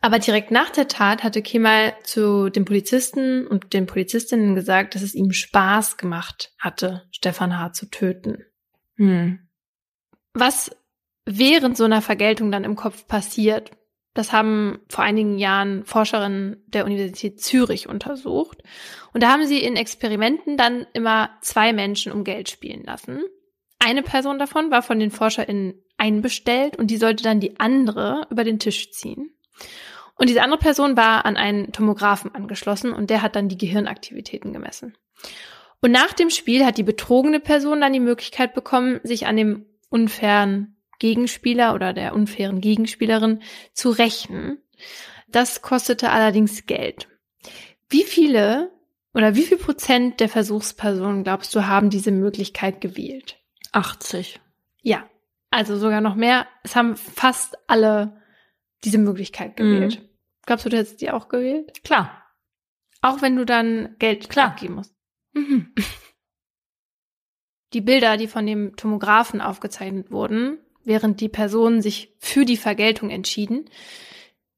Aber direkt nach der Tat hatte Kemal zu den Polizisten und den Polizistinnen gesagt, dass es ihm Spaß gemacht hatte, Stefan H. zu töten. Hm. Was während so einer Vergeltung dann im Kopf passiert, das haben vor einigen Jahren Forscherinnen der Universität Zürich untersucht. Und da haben sie in Experimenten dann immer zwei Menschen um Geld spielen lassen. Eine Person davon war von den ForscherInnen einbestellt und die sollte dann die andere über den Tisch ziehen. Und diese andere Person war an einen Tomographen angeschlossen und der hat dann die Gehirnaktivitäten gemessen. Und nach dem Spiel hat die betrogene Person dann die Möglichkeit bekommen, sich an dem unfairen Gegenspieler oder der unfairen Gegenspielerin zu rächen. Das kostete allerdings Geld. Wie viele oder wie viel Prozent der Versuchspersonen, glaubst du, haben diese Möglichkeit gewählt? 80. Ja, also sogar noch mehr. Es haben fast alle diese Möglichkeit gewählt. Mhm. Glaubst du, du hättest die auch gewählt? Klar. Auch wenn du dann Geld Klar. abgeben musst. Mhm. Die Bilder, die von dem Tomographen aufgezeichnet wurden, während die Personen sich für die Vergeltung entschieden,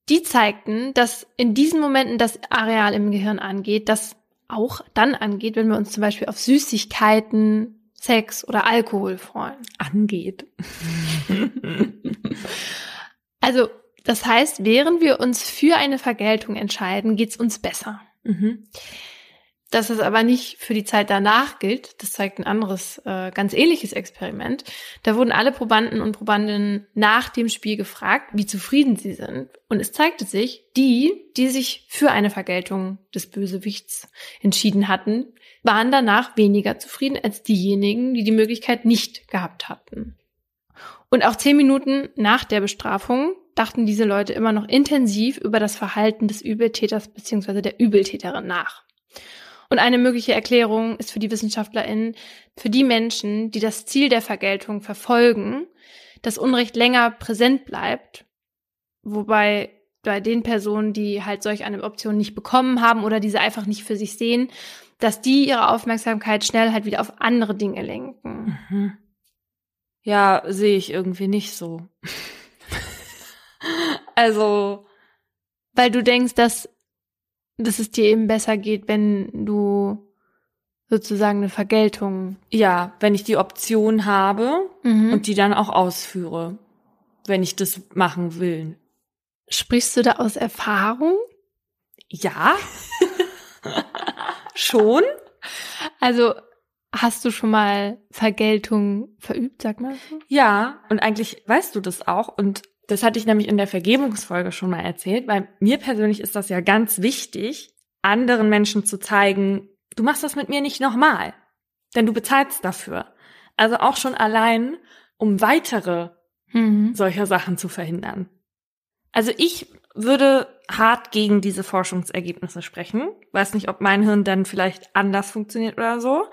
die zeigten, dass in diesen Momenten das Areal im Gehirn angeht, das auch dann angeht, wenn wir uns zum Beispiel auf Süßigkeiten, Sex oder Alkohol freuen. Angeht. also das heißt, während wir uns für eine Vergeltung entscheiden, geht's uns besser. Mhm. Dass es aber nicht für die Zeit danach gilt, das zeigt ein anderes, äh, ganz ähnliches Experiment. Da wurden alle Probanden und Probandinnen nach dem Spiel gefragt, wie zufrieden sie sind. Und es zeigte sich, die, die sich für eine Vergeltung des Bösewichts entschieden hatten, waren danach weniger zufrieden als diejenigen, die die Möglichkeit nicht gehabt hatten. Und auch zehn Minuten nach der Bestrafung dachten diese Leute immer noch intensiv über das Verhalten des Übeltäters bzw. der Übeltäterin nach. Und eine mögliche Erklärung ist für die WissenschaftlerInnen, für die Menschen, die das Ziel der Vergeltung verfolgen, dass Unrecht länger präsent bleibt, wobei bei den Personen, die halt solch eine Option nicht bekommen haben oder diese einfach nicht für sich sehen, dass die ihre Aufmerksamkeit schnell halt wieder auf andere Dinge lenken. Mhm. Ja, sehe ich irgendwie nicht so. Also, weil du denkst, dass, dass es dir eben besser geht, wenn du sozusagen eine Vergeltung. Ja, wenn ich die Option habe mhm. und die dann auch ausführe, wenn ich das machen will. Sprichst du da aus Erfahrung? Ja. Schon. Also Hast du schon mal Vergeltung verübt, sag mal so? Ja, und eigentlich weißt du das auch. Und das hatte ich nämlich in der Vergebungsfolge schon mal erzählt, weil mir persönlich ist das ja ganz wichtig, anderen Menschen zu zeigen, du machst das mit mir nicht nochmal. Denn du bezahlst dafür. Also auch schon allein, um weitere mhm. solcher Sachen zu verhindern. Also ich würde hart gegen diese Forschungsergebnisse sprechen. Weiß nicht, ob mein Hirn dann vielleicht anders funktioniert oder so.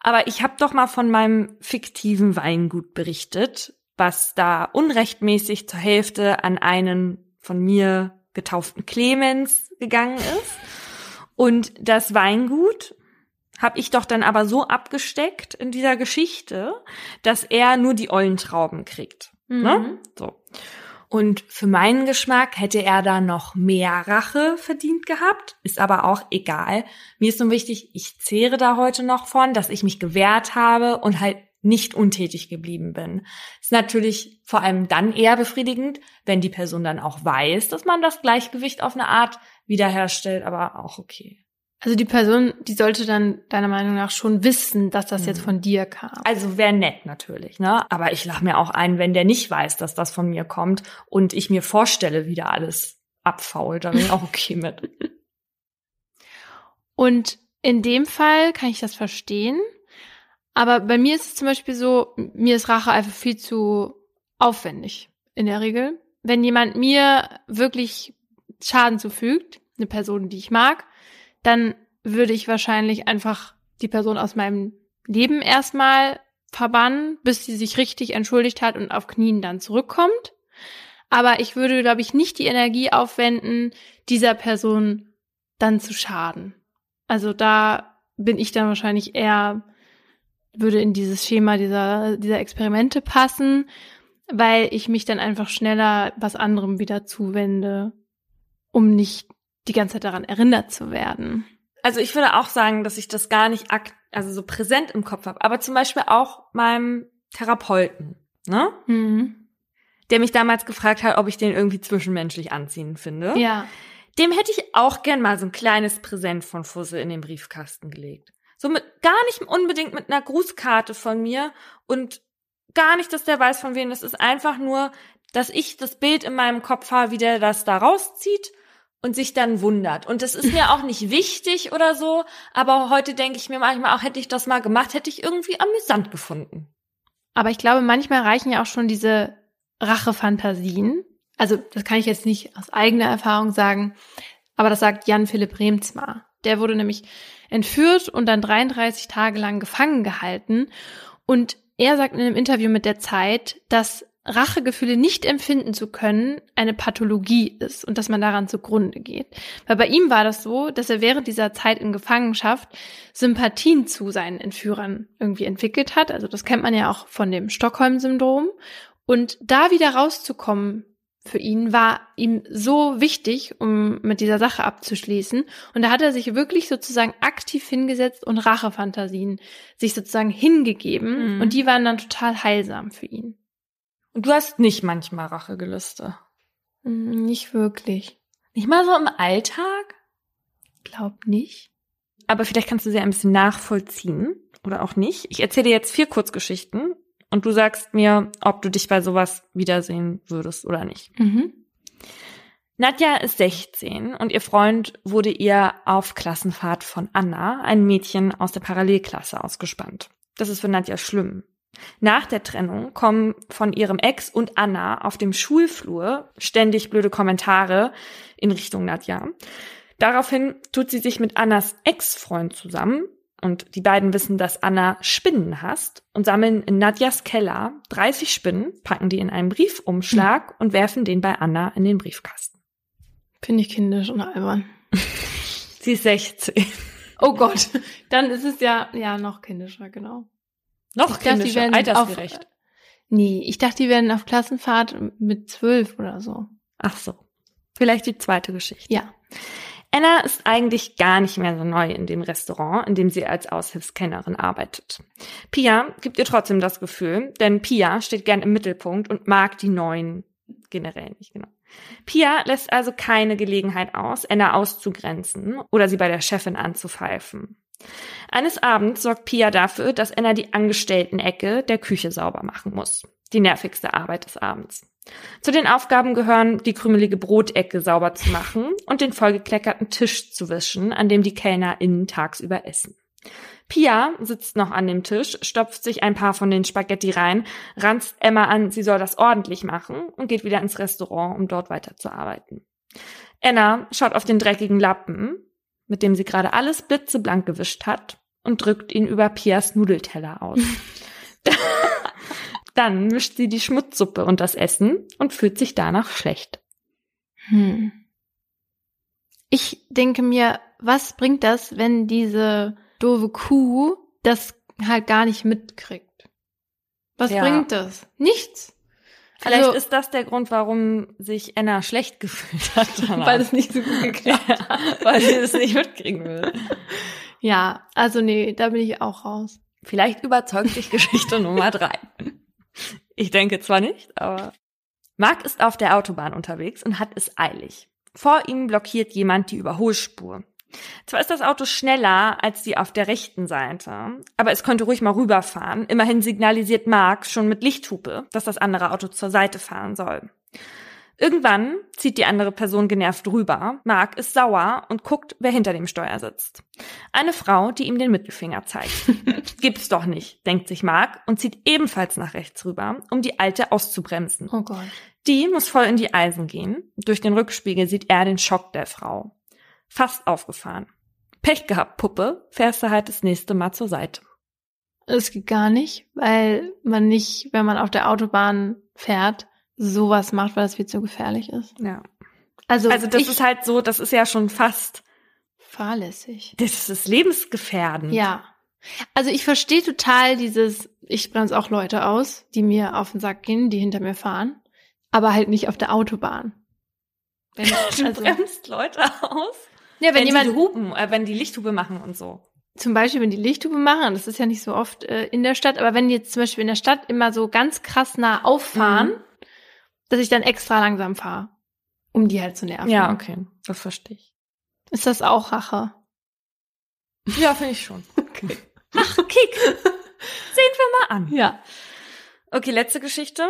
Aber ich habe doch mal von meinem fiktiven Weingut berichtet, was da unrechtmäßig zur Hälfte an einen von mir getauften Clemens gegangen ist. Und das Weingut habe ich doch dann aber so abgesteckt in dieser Geschichte, dass er nur die ollen Trauben kriegt. Ne? Mhm. Ne? So. Und für meinen Geschmack hätte er da noch mehr Rache verdient gehabt, ist aber auch egal. Mir ist nur wichtig, ich zehre da heute noch von, dass ich mich gewehrt habe und halt nicht untätig geblieben bin. Ist natürlich vor allem dann eher befriedigend, wenn die Person dann auch weiß, dass man das Gleichgewicht auf eine Art wiederherstellt, aber auch okay. Also die Person, die sollte dann deiner Meinung nach schon wissen, dass das jetzt mhm. von dir kam. Also wäre nett natürlich, ne? Aber ich lach mir auch ein, wenn der nicht weiß, dass das von mir kommt und ich mir vorstelle, wie da alles abfault, dann bin ich auch okay mit. Und in dem Fall kann ich das verstehen. Aber bei mir ist es zum Beispiel so, mir ist Rache einfach viel zu aufwendig in der Regel. Wenn jemand mir wirklich Schaden zufügt, eine Person, die ich mag, dann würde ich wahrscheinlich einfach die Person aus meinem Leben erstmal verbannen, bis sie sich richtig entschuldigt hat und auf Knien dann zurückkommt. Aber ich würde, glaube ich, nicht die Energie aufwenden, dieser Person dann zu schaden. Also da bin ich dann wahrscheinlich eher, würde in dieses Schema dieser, dieser Experimente passen, weil ich mich dann einfach schneller was anderem wieder zuwende, um nicht die ganze Zeit daran erinnert zu werden. Also ich würde auch sagen, dass ich das gar nicht akt also so präsent im Kopf habe, aber zum Beispiel auch meinem Therapeuten, ne? Mhm. Der mich damals gefragt hat, ob ich den irgendwie zwischenmenschlich anziehen finde. Ja. Dem hätte ich auch gern mal so ein kleines Präsent von Fussel in den Briefkasten gelegt. So mit, gar nicht unbedingt mit einer Grußkarte von mir und gar nicht, dass der weiß, von wem das ist. Einfach nur, dass ich das Bild in meinem Kopf habe, wie der das da rauszieht und sich dann wundert. Und das ist mir auch nicht wichtig oder so, aber heute denke ich mir manchmal auch, hätte ich das mal gemacht, hätte ich irgendwie amüsant gefunden. Aber ich glaube, manchmal reichen ja auch schon diese Rachefantasien. Also, das kann ich jetzt nicht aus eigener Erfahrung sagen, aber das sagt Jan Philipp Remsmar. Der wurde nämlich entführt und dann 33 Tage lang gefangen gehalten. Und er sagt in einem Interview mit der Zeit, dass Rachegefühle nicht empfinden zu können eine Pathologie ist und dass man daran zugrunde geht. Weil bei ihm war das so, dass er während dieser Zeit in Gefangenschaft Sympathien zu seinen Entführern irgendwie entwickelt hat. Also das kennt man ja auch von dem Stockholm-Syndrom. Und da wieder rauszukommen für ihn war ihm so wichtig, um mit dieser Sache abzuschließen. Und da hat er sich wirklich sozusagen aktiv hingesetzt und Rachefantasien sich sozusagen hingegeben. Mhm. Und die waren dann total heilsam für ihn. Und du hast nicht manchmal Rachegelüste. Hm, nicht wirklich. Nicht mal so im Alltag? Glaub nicht. Aber vielleicht kannst du sie ein bisschen nachvollziehen oder auch nicht. Ich erzähle dir jetzt vier Kurzgeschichten und du sagst mir, ob du dich bei sowas wiedersehen würdest oder nicht. Mhm. Nadja ist 16 und ihr Freund wurde ihr auf Klassenfahrt von Anna, ein Mädchen aus der Parallelklasse, ausgespannt. Das ist für Nadja schlimm. Nach der Trennung kommen von ihrem Ex und Anna auf dem Schulflur ständig blöde Kommentare in Richtung Nadja. Daraufhin tut sie sich mit Annas Ex-Freund zusammen und die beiden wissen, dass Anna Spinnen hasst und sammeln in Nadjas Keller 30 Spinnen, packen die in einen Briefumschlag und werfen den bei Anna in den Briefkasten. Finde ich kindisch und albern. sie ist 16. Oh Gott, dann ist es ja, ja, noch kindischer, genau. Noch ich kindischer, dachte, altersgerecht. Auf, nee, ich dachte, die werden auf Klassenfahrt mit zwölf oder so. Ach so. Vielleicht die zweite Geschichte. Ja. Anna ist eigentlich gar nicht mehr so neu in dem Restaurant, in dem sie als Aushilfskennerin arbeitet. Pia gibt ihr trotzdem das Gefühl, denn Pia steht gern im Mittelpunkt und mag die Neuen generell nicht genau. Pia lässt also keine Gelegenheit aus, Anna auszugrenzen oder sie bei der Chefin anzupfeifen. Eines Abends sorgt Pia dafür, dass Anna die Angestellten-Ecke der Küche sauber machen muss. Die nervigste Arbeit des Abends. Zu den Aufgaben gehören, die krümelige Brotecke sauber zu machen und den vollgekleckerten Tisch zu wischen, an dem die KellnerInnen tagsüber essen. Pia sitzt noch an dem Tisch, stopft sich ein paar von den Spaghetti rein, ranzt Emma an, sie soll das ordentlich machen und geht wieder ins Restaurant, um dort weiterzuarbeiten. Anna schaut auf den dreckigen Lappen, mit dem sie gerade alles blitzeblank gewischt hat und drückt ihn über Pias Nudelteller aus. Dann mischt sie die Schmutzsuppe und das Essen und fühlt sich danach schlecht. Hm. Ich denke mir, was bringt das, wenn diese doofe Kuh das halt gar nicht mitkriegt? Was Ja. bringt das? Nichts. Vielleicht Also- ist das der Grund, warum sich Anna schlecht gefühlt hat. danach. Weil es nicht so gut geklappt ja, weil sie es nicht mitkriegen will. Ja, also nee, da bin ich auch raus. Vielleicht überzeugt dich Geschichte Nummer drei. Ich denke zwar nicht, aber. Mark ist auf der Autobahn unterwegs und hat es eilig. Vor ihm blockiert jemand die Überholspur. Zwar ist das Auto schneller als die auf der rechten Seite, aber es könnte ruhig mal rüberfahren. Immerhin signalisiert Mark schon mit Lichthupe, dass das andere Auto zur Seite fahren soll. Irgendwann zieht die andere Person genervt rüber. Mark ist sauer und guckt, wer hinter dem Steuer sitzt. Eine Frau, die ihm den Mittelfinger zeigt. Gibt's doch nicht, denkt sich Mark und zieht ebenfalls nach rechts rüber, um die Alte auszubremsen. Oh Gott. Die muss voll in die Eisen gehen. Durch den Rückspiegel sieht er den Schock der Frau. Fast aufgefahren. Pech gehabt, Puppe, fährst du halt das nächste Mal zur Seite. Es geht gar nicht, weil man nicht, wenn man auf der Autobahn fährt, sowas macht, weil es viel zu gefährlich ist. Ja. Also, Also das ist halt so, das ist ja schon fast, fahrlässig. das ist lebensgefährdend. Ja. Also ich verstehe total dieses, ich bremse auch Leute aus, die mir auf den Sack gehen, die hinter mir fahren, aber halt nicht auf der Autobahn. Wenn, Du also, bremst Leute aus. ja, wenn, Wenn, jemand, die Hupen, äh, wenn die Lichthupe machen und so. zum Beispiel, wenn die Lichthupe machen, das ist ja nicht so oft äh, in der Stadt, aber wenn die jetzt zum Beispiel in der Stadt immer so ganz krass nah auffahren, Mhm. Dass ich dann extra langsam fahre, um die halt zu nerven. Ja, okay, das verstehe ich. Ist das auch Rache? Ja, finde ich schon. Okay. Ach, kick. Sehen wir mal an. Ja. Okay, letzte Geschichte.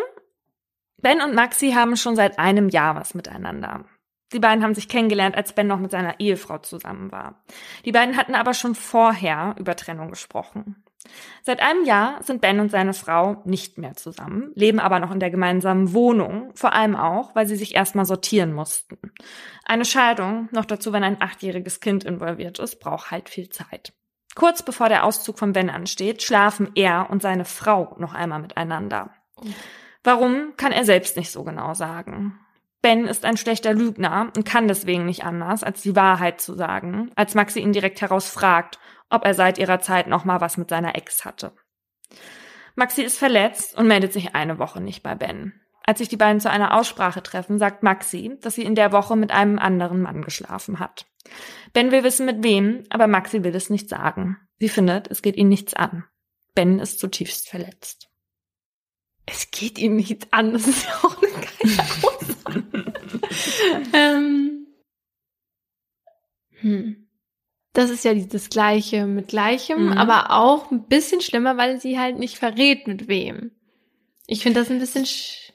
Ben und Maxi haben schon seit einem Jahr was miteinander. Die beiden haben sich kennengelernt, als Ben noch mit seiner Ehefrau zusammen war. Die beiden hatten aber schon vorher über Trennung gesprochen. Seit einem Jahr sind Ben und seine Frau nicht mehr zusammen, leben aber noch in der gemeinsamen Wohnung, vor allem auch, weil sie sich erstmal sortieren mussten. Eine Scheidung, noch dazu, wenn ein achtjähriges Kind involviert ist, braucht halt viel Zeit. Kurz bevor der Auszug von Ben ansteht, schlafen er und seine Frau noch einmal miteinander. Warum, kann er selbst nicht so genau sagen. Ben ist ein schlechter Lügner und kann deswegen nicht anders, als die Wahrheit zu sagen, als Maxi ihn direkt herausfragt, ob er seit ihrer Zeit noch mal was mit seiner Ex hatte. Maxi ist verletzt und meldet sich eine Woche nicht bei Ben. Als sich die beiden zu einer Aussprache treffen, sagt Maxi, dass sie in der Woche mit einem anderen Mann geschlafen hat. Ben will wissen, mit wem, aber Maxi will es nicht sagen. Sie findet, es geht ihn nichts an. Ben ist zutiefst verletzt. Es geht ihm nicht an. Das ist ja auch eine geile Aussage. ähm, hm. Das ist ja dieses Gleiche mit Gleichem, Mhm. aber auch ein bisschen schlimmer, weil sie halt nicht verrät, mit wem. Ich finde das ein bisschen sch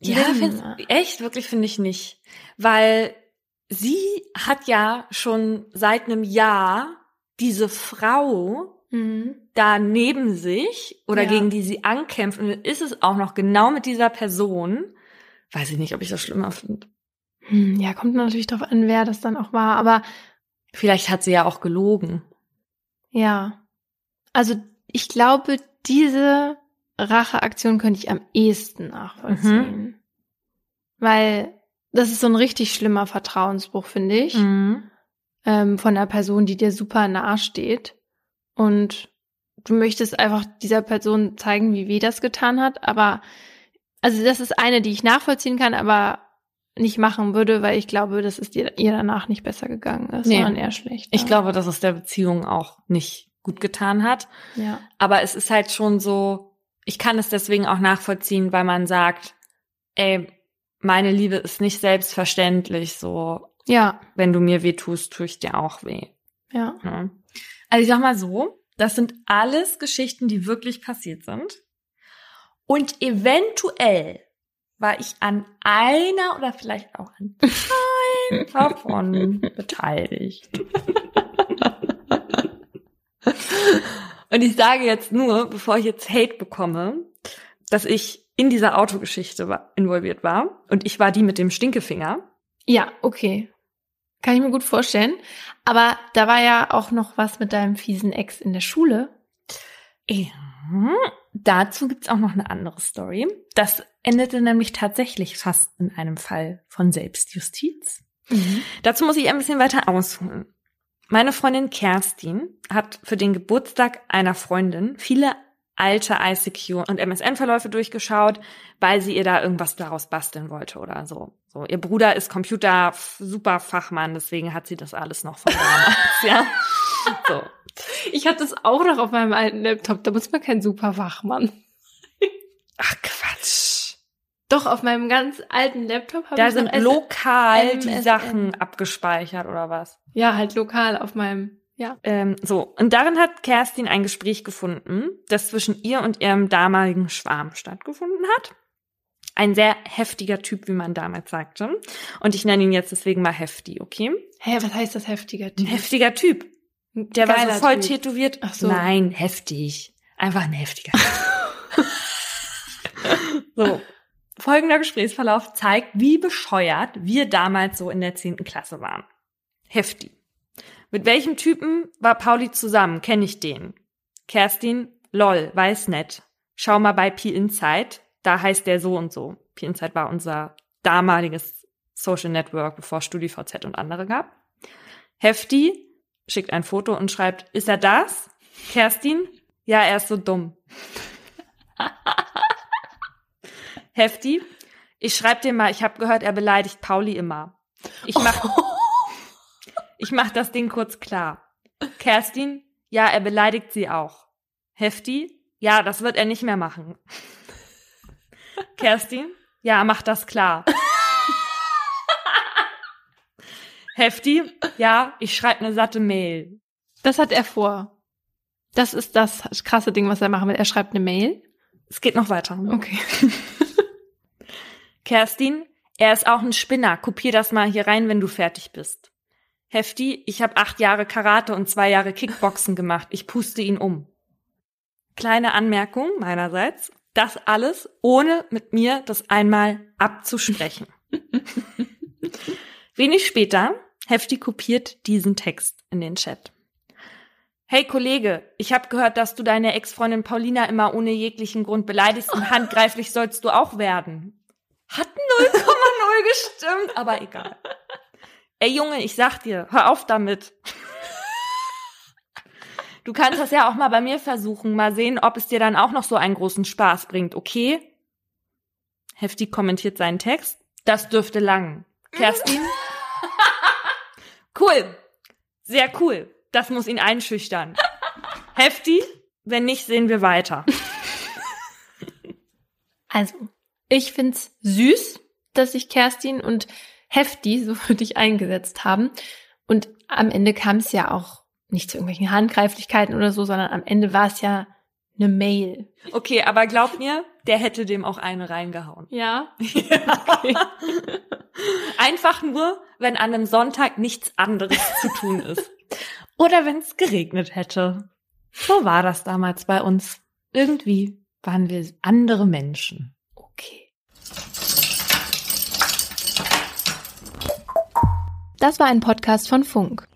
Ja, echt, wirklich finde ich nicht. Weil sie hat ja schon seit einem Jahr diese Frau Mhm. da neben sich oder Ja. gegen die sie ankämpft und ist es auch noch genau mit dieser Person. Weiß ich nicht, ob ich das schlimmer finde. Hm, Ja, kommt natürlich drauf an, wer das dann auch war, aber Vielleicht hat sie ja auch gelogen. ja. Also ich glaube, diese Racheaktion könnte ich am ehesten nachvollziehen. Weil das ist so ein richtig schlimmer Vertrauensbruch, finde ich. Mhm. ähm, von einer Person, die dir super nahe steht. Und du möchtest einfach dieser Person zeigen, wie weh das getan hat. Aber, also das ist eine, die ich nachvollziehen kann, aber nicht machen würde, weil ich glaube, dass es dir, ihr danach nicht besser gegangen ist, Nee. sondern eher schlecht. Ich glaube, dass es der Beziehung auch nicht gut getan hat. Ja. Aber es ist halt schon so, ich kann es deswegen auch nachvollziehen, weil man sagt, ey, meine Liebe ist nicht selbstverständlich, so, Ja, wenn du mir weh tust, tue ich dir auch weh. ja. Ne? Also ich sag mal so, das sind alles Geschichten, die wirklich passiert sind. Und eventuell war ich an einer oder vielleicht auch an keinem davon beteiligt. Und ich sage jetzt nur, bevor ich jetzt Hate bekomme, dass ich in dieser Autogeschichte involviert war. Und ich war die mit dem Stinkefinger. Ja, okay. Kann ich mir gut vorstellen. Aber da war ja auch noch was mit deinem fiesen Ex in der Schule. Ja, dazu gibt's auch noch eine andere Story. Das endete nämlich tatsächlich fast in einem Fall von Selbstjustiz. Mhm. Dazu muss ich ein bisschen weiter ausholen. Meine Freundin Kerstin hat für den Geburtstag einer Freundin viele alte ICQ und MSN-Verläufe durchgeschaut, weil sie ihr da irgendwas daraus basteln wollte oder so. So, ihr Bruder ist Computer super Fachmann, deswegen hat sie das alles noch von damals, ja. So. Ich hatte es auch noch auf meinem alten Laptop, da muss man kein super Fachmann. Ach Quatsch. Doch, auf meinem ganz alten Laptop habe ich Da sind lokal die Sachen abgespeichert oder was? Ja, halt lokal auf meinem ja. Ähm, so, und darin hat Kerstin ein Gespräch gefunden, das zwischen ihr und ihrem damaligen Schwarm stattgefunden hat. Ein sehr heftiger Typ, wie man damals sagte. Und ich nenne ihn jetzt deswegen mal Hefti, okay? Hä, was heißt das heftiger Typ? Ein heftiger Typ. Der Geiler war so voll typ. tätowiert. Ach so. Nein, heftig. Einfach ein heftiger Typ. so. Folgender Gesprächsverlauf zeigt, wie bescheuert wir damals so in der zehnten Klasse waren. Hefti. Mit welchem Typen war Pauli zusammen? Kenne ich den? Kerstin, lol, weiß nett. Schau mal bei P Insight, da heißt der so und so. P Insight war unser damaliges Social Network, bevor StudiVZ und andere gab. Hefti schickt ein Foto und schreibt, ist er das? Kerstin, ja, er ist so dumm. Hefti, ich schreib dir mal, ich habe gehört, er beleidigt Pauli immer. Ich mach, Ich mach das Ding kurz klar. Kerstin, ja, er beleidigt sie auch. Hefti, ja, das wird er nicht mehr machen. Kerstin, ja, mach das klar. Hefti, ja, ich schreibe eine satte Mail. Das hat er vor. Das ist das krasse Ding, was er machen will. Er schreibt eine Mail. Es geht noch weiter. Okay. Kerstin, er ist auch ein Spinner. Kopier das mal hier rein, wenn du fertig bist. Hefti, ich habe acht Jahre Karate und zwei Jahre Kickboxen gemacht. Ich puste ihn um. Kleine Anmerkung meinerseits. Das alles ohne mit mir das einmal abzusprechen. Wenig später, Hefti kopiert diesen Text in den Chat. Hey Kollege, ich habe gehört, dass du deine Ex-Freundin Paulina immer ohne jeglichen Grund beleidigst und handgreiflich sollst du auch werden. Hat 0,0 gestimmt, aber egal. Ey Junge, ich sag dir, hör auf damit. Du kannst das ja auch mal bei mir versuchen, mal sehen, ob es dir dann auch noch so einen großen Spaß bringt, okay? Heftig kommentiert seinen Text. Das dürfte lang. Kerstin? cool. Sehr cool. Das muss ihn einschüchtern. Hefti? Wenn nicht, sehen wir weiter. Also, ich find's süß, dass sich Kerstin und Hefti, so für dich eingesetzt haben. Und am Ende kam es ja auch nicht zu irgendwelchen Handgreiflichkeiten oder so, sondern am Ende war es ja eine Mail. Okay, aber glaub mir, der hätte dem auch eine reingehauen. Ja. Okay. Einfach nur, wenn an einem Sonntag nichts anderes zu tun ist. Oder wenn es geregnet hätte. So war das damals bei uns. Irgendwie waren wir andere Menschen. Okay. Das war ein Podcast von Funk.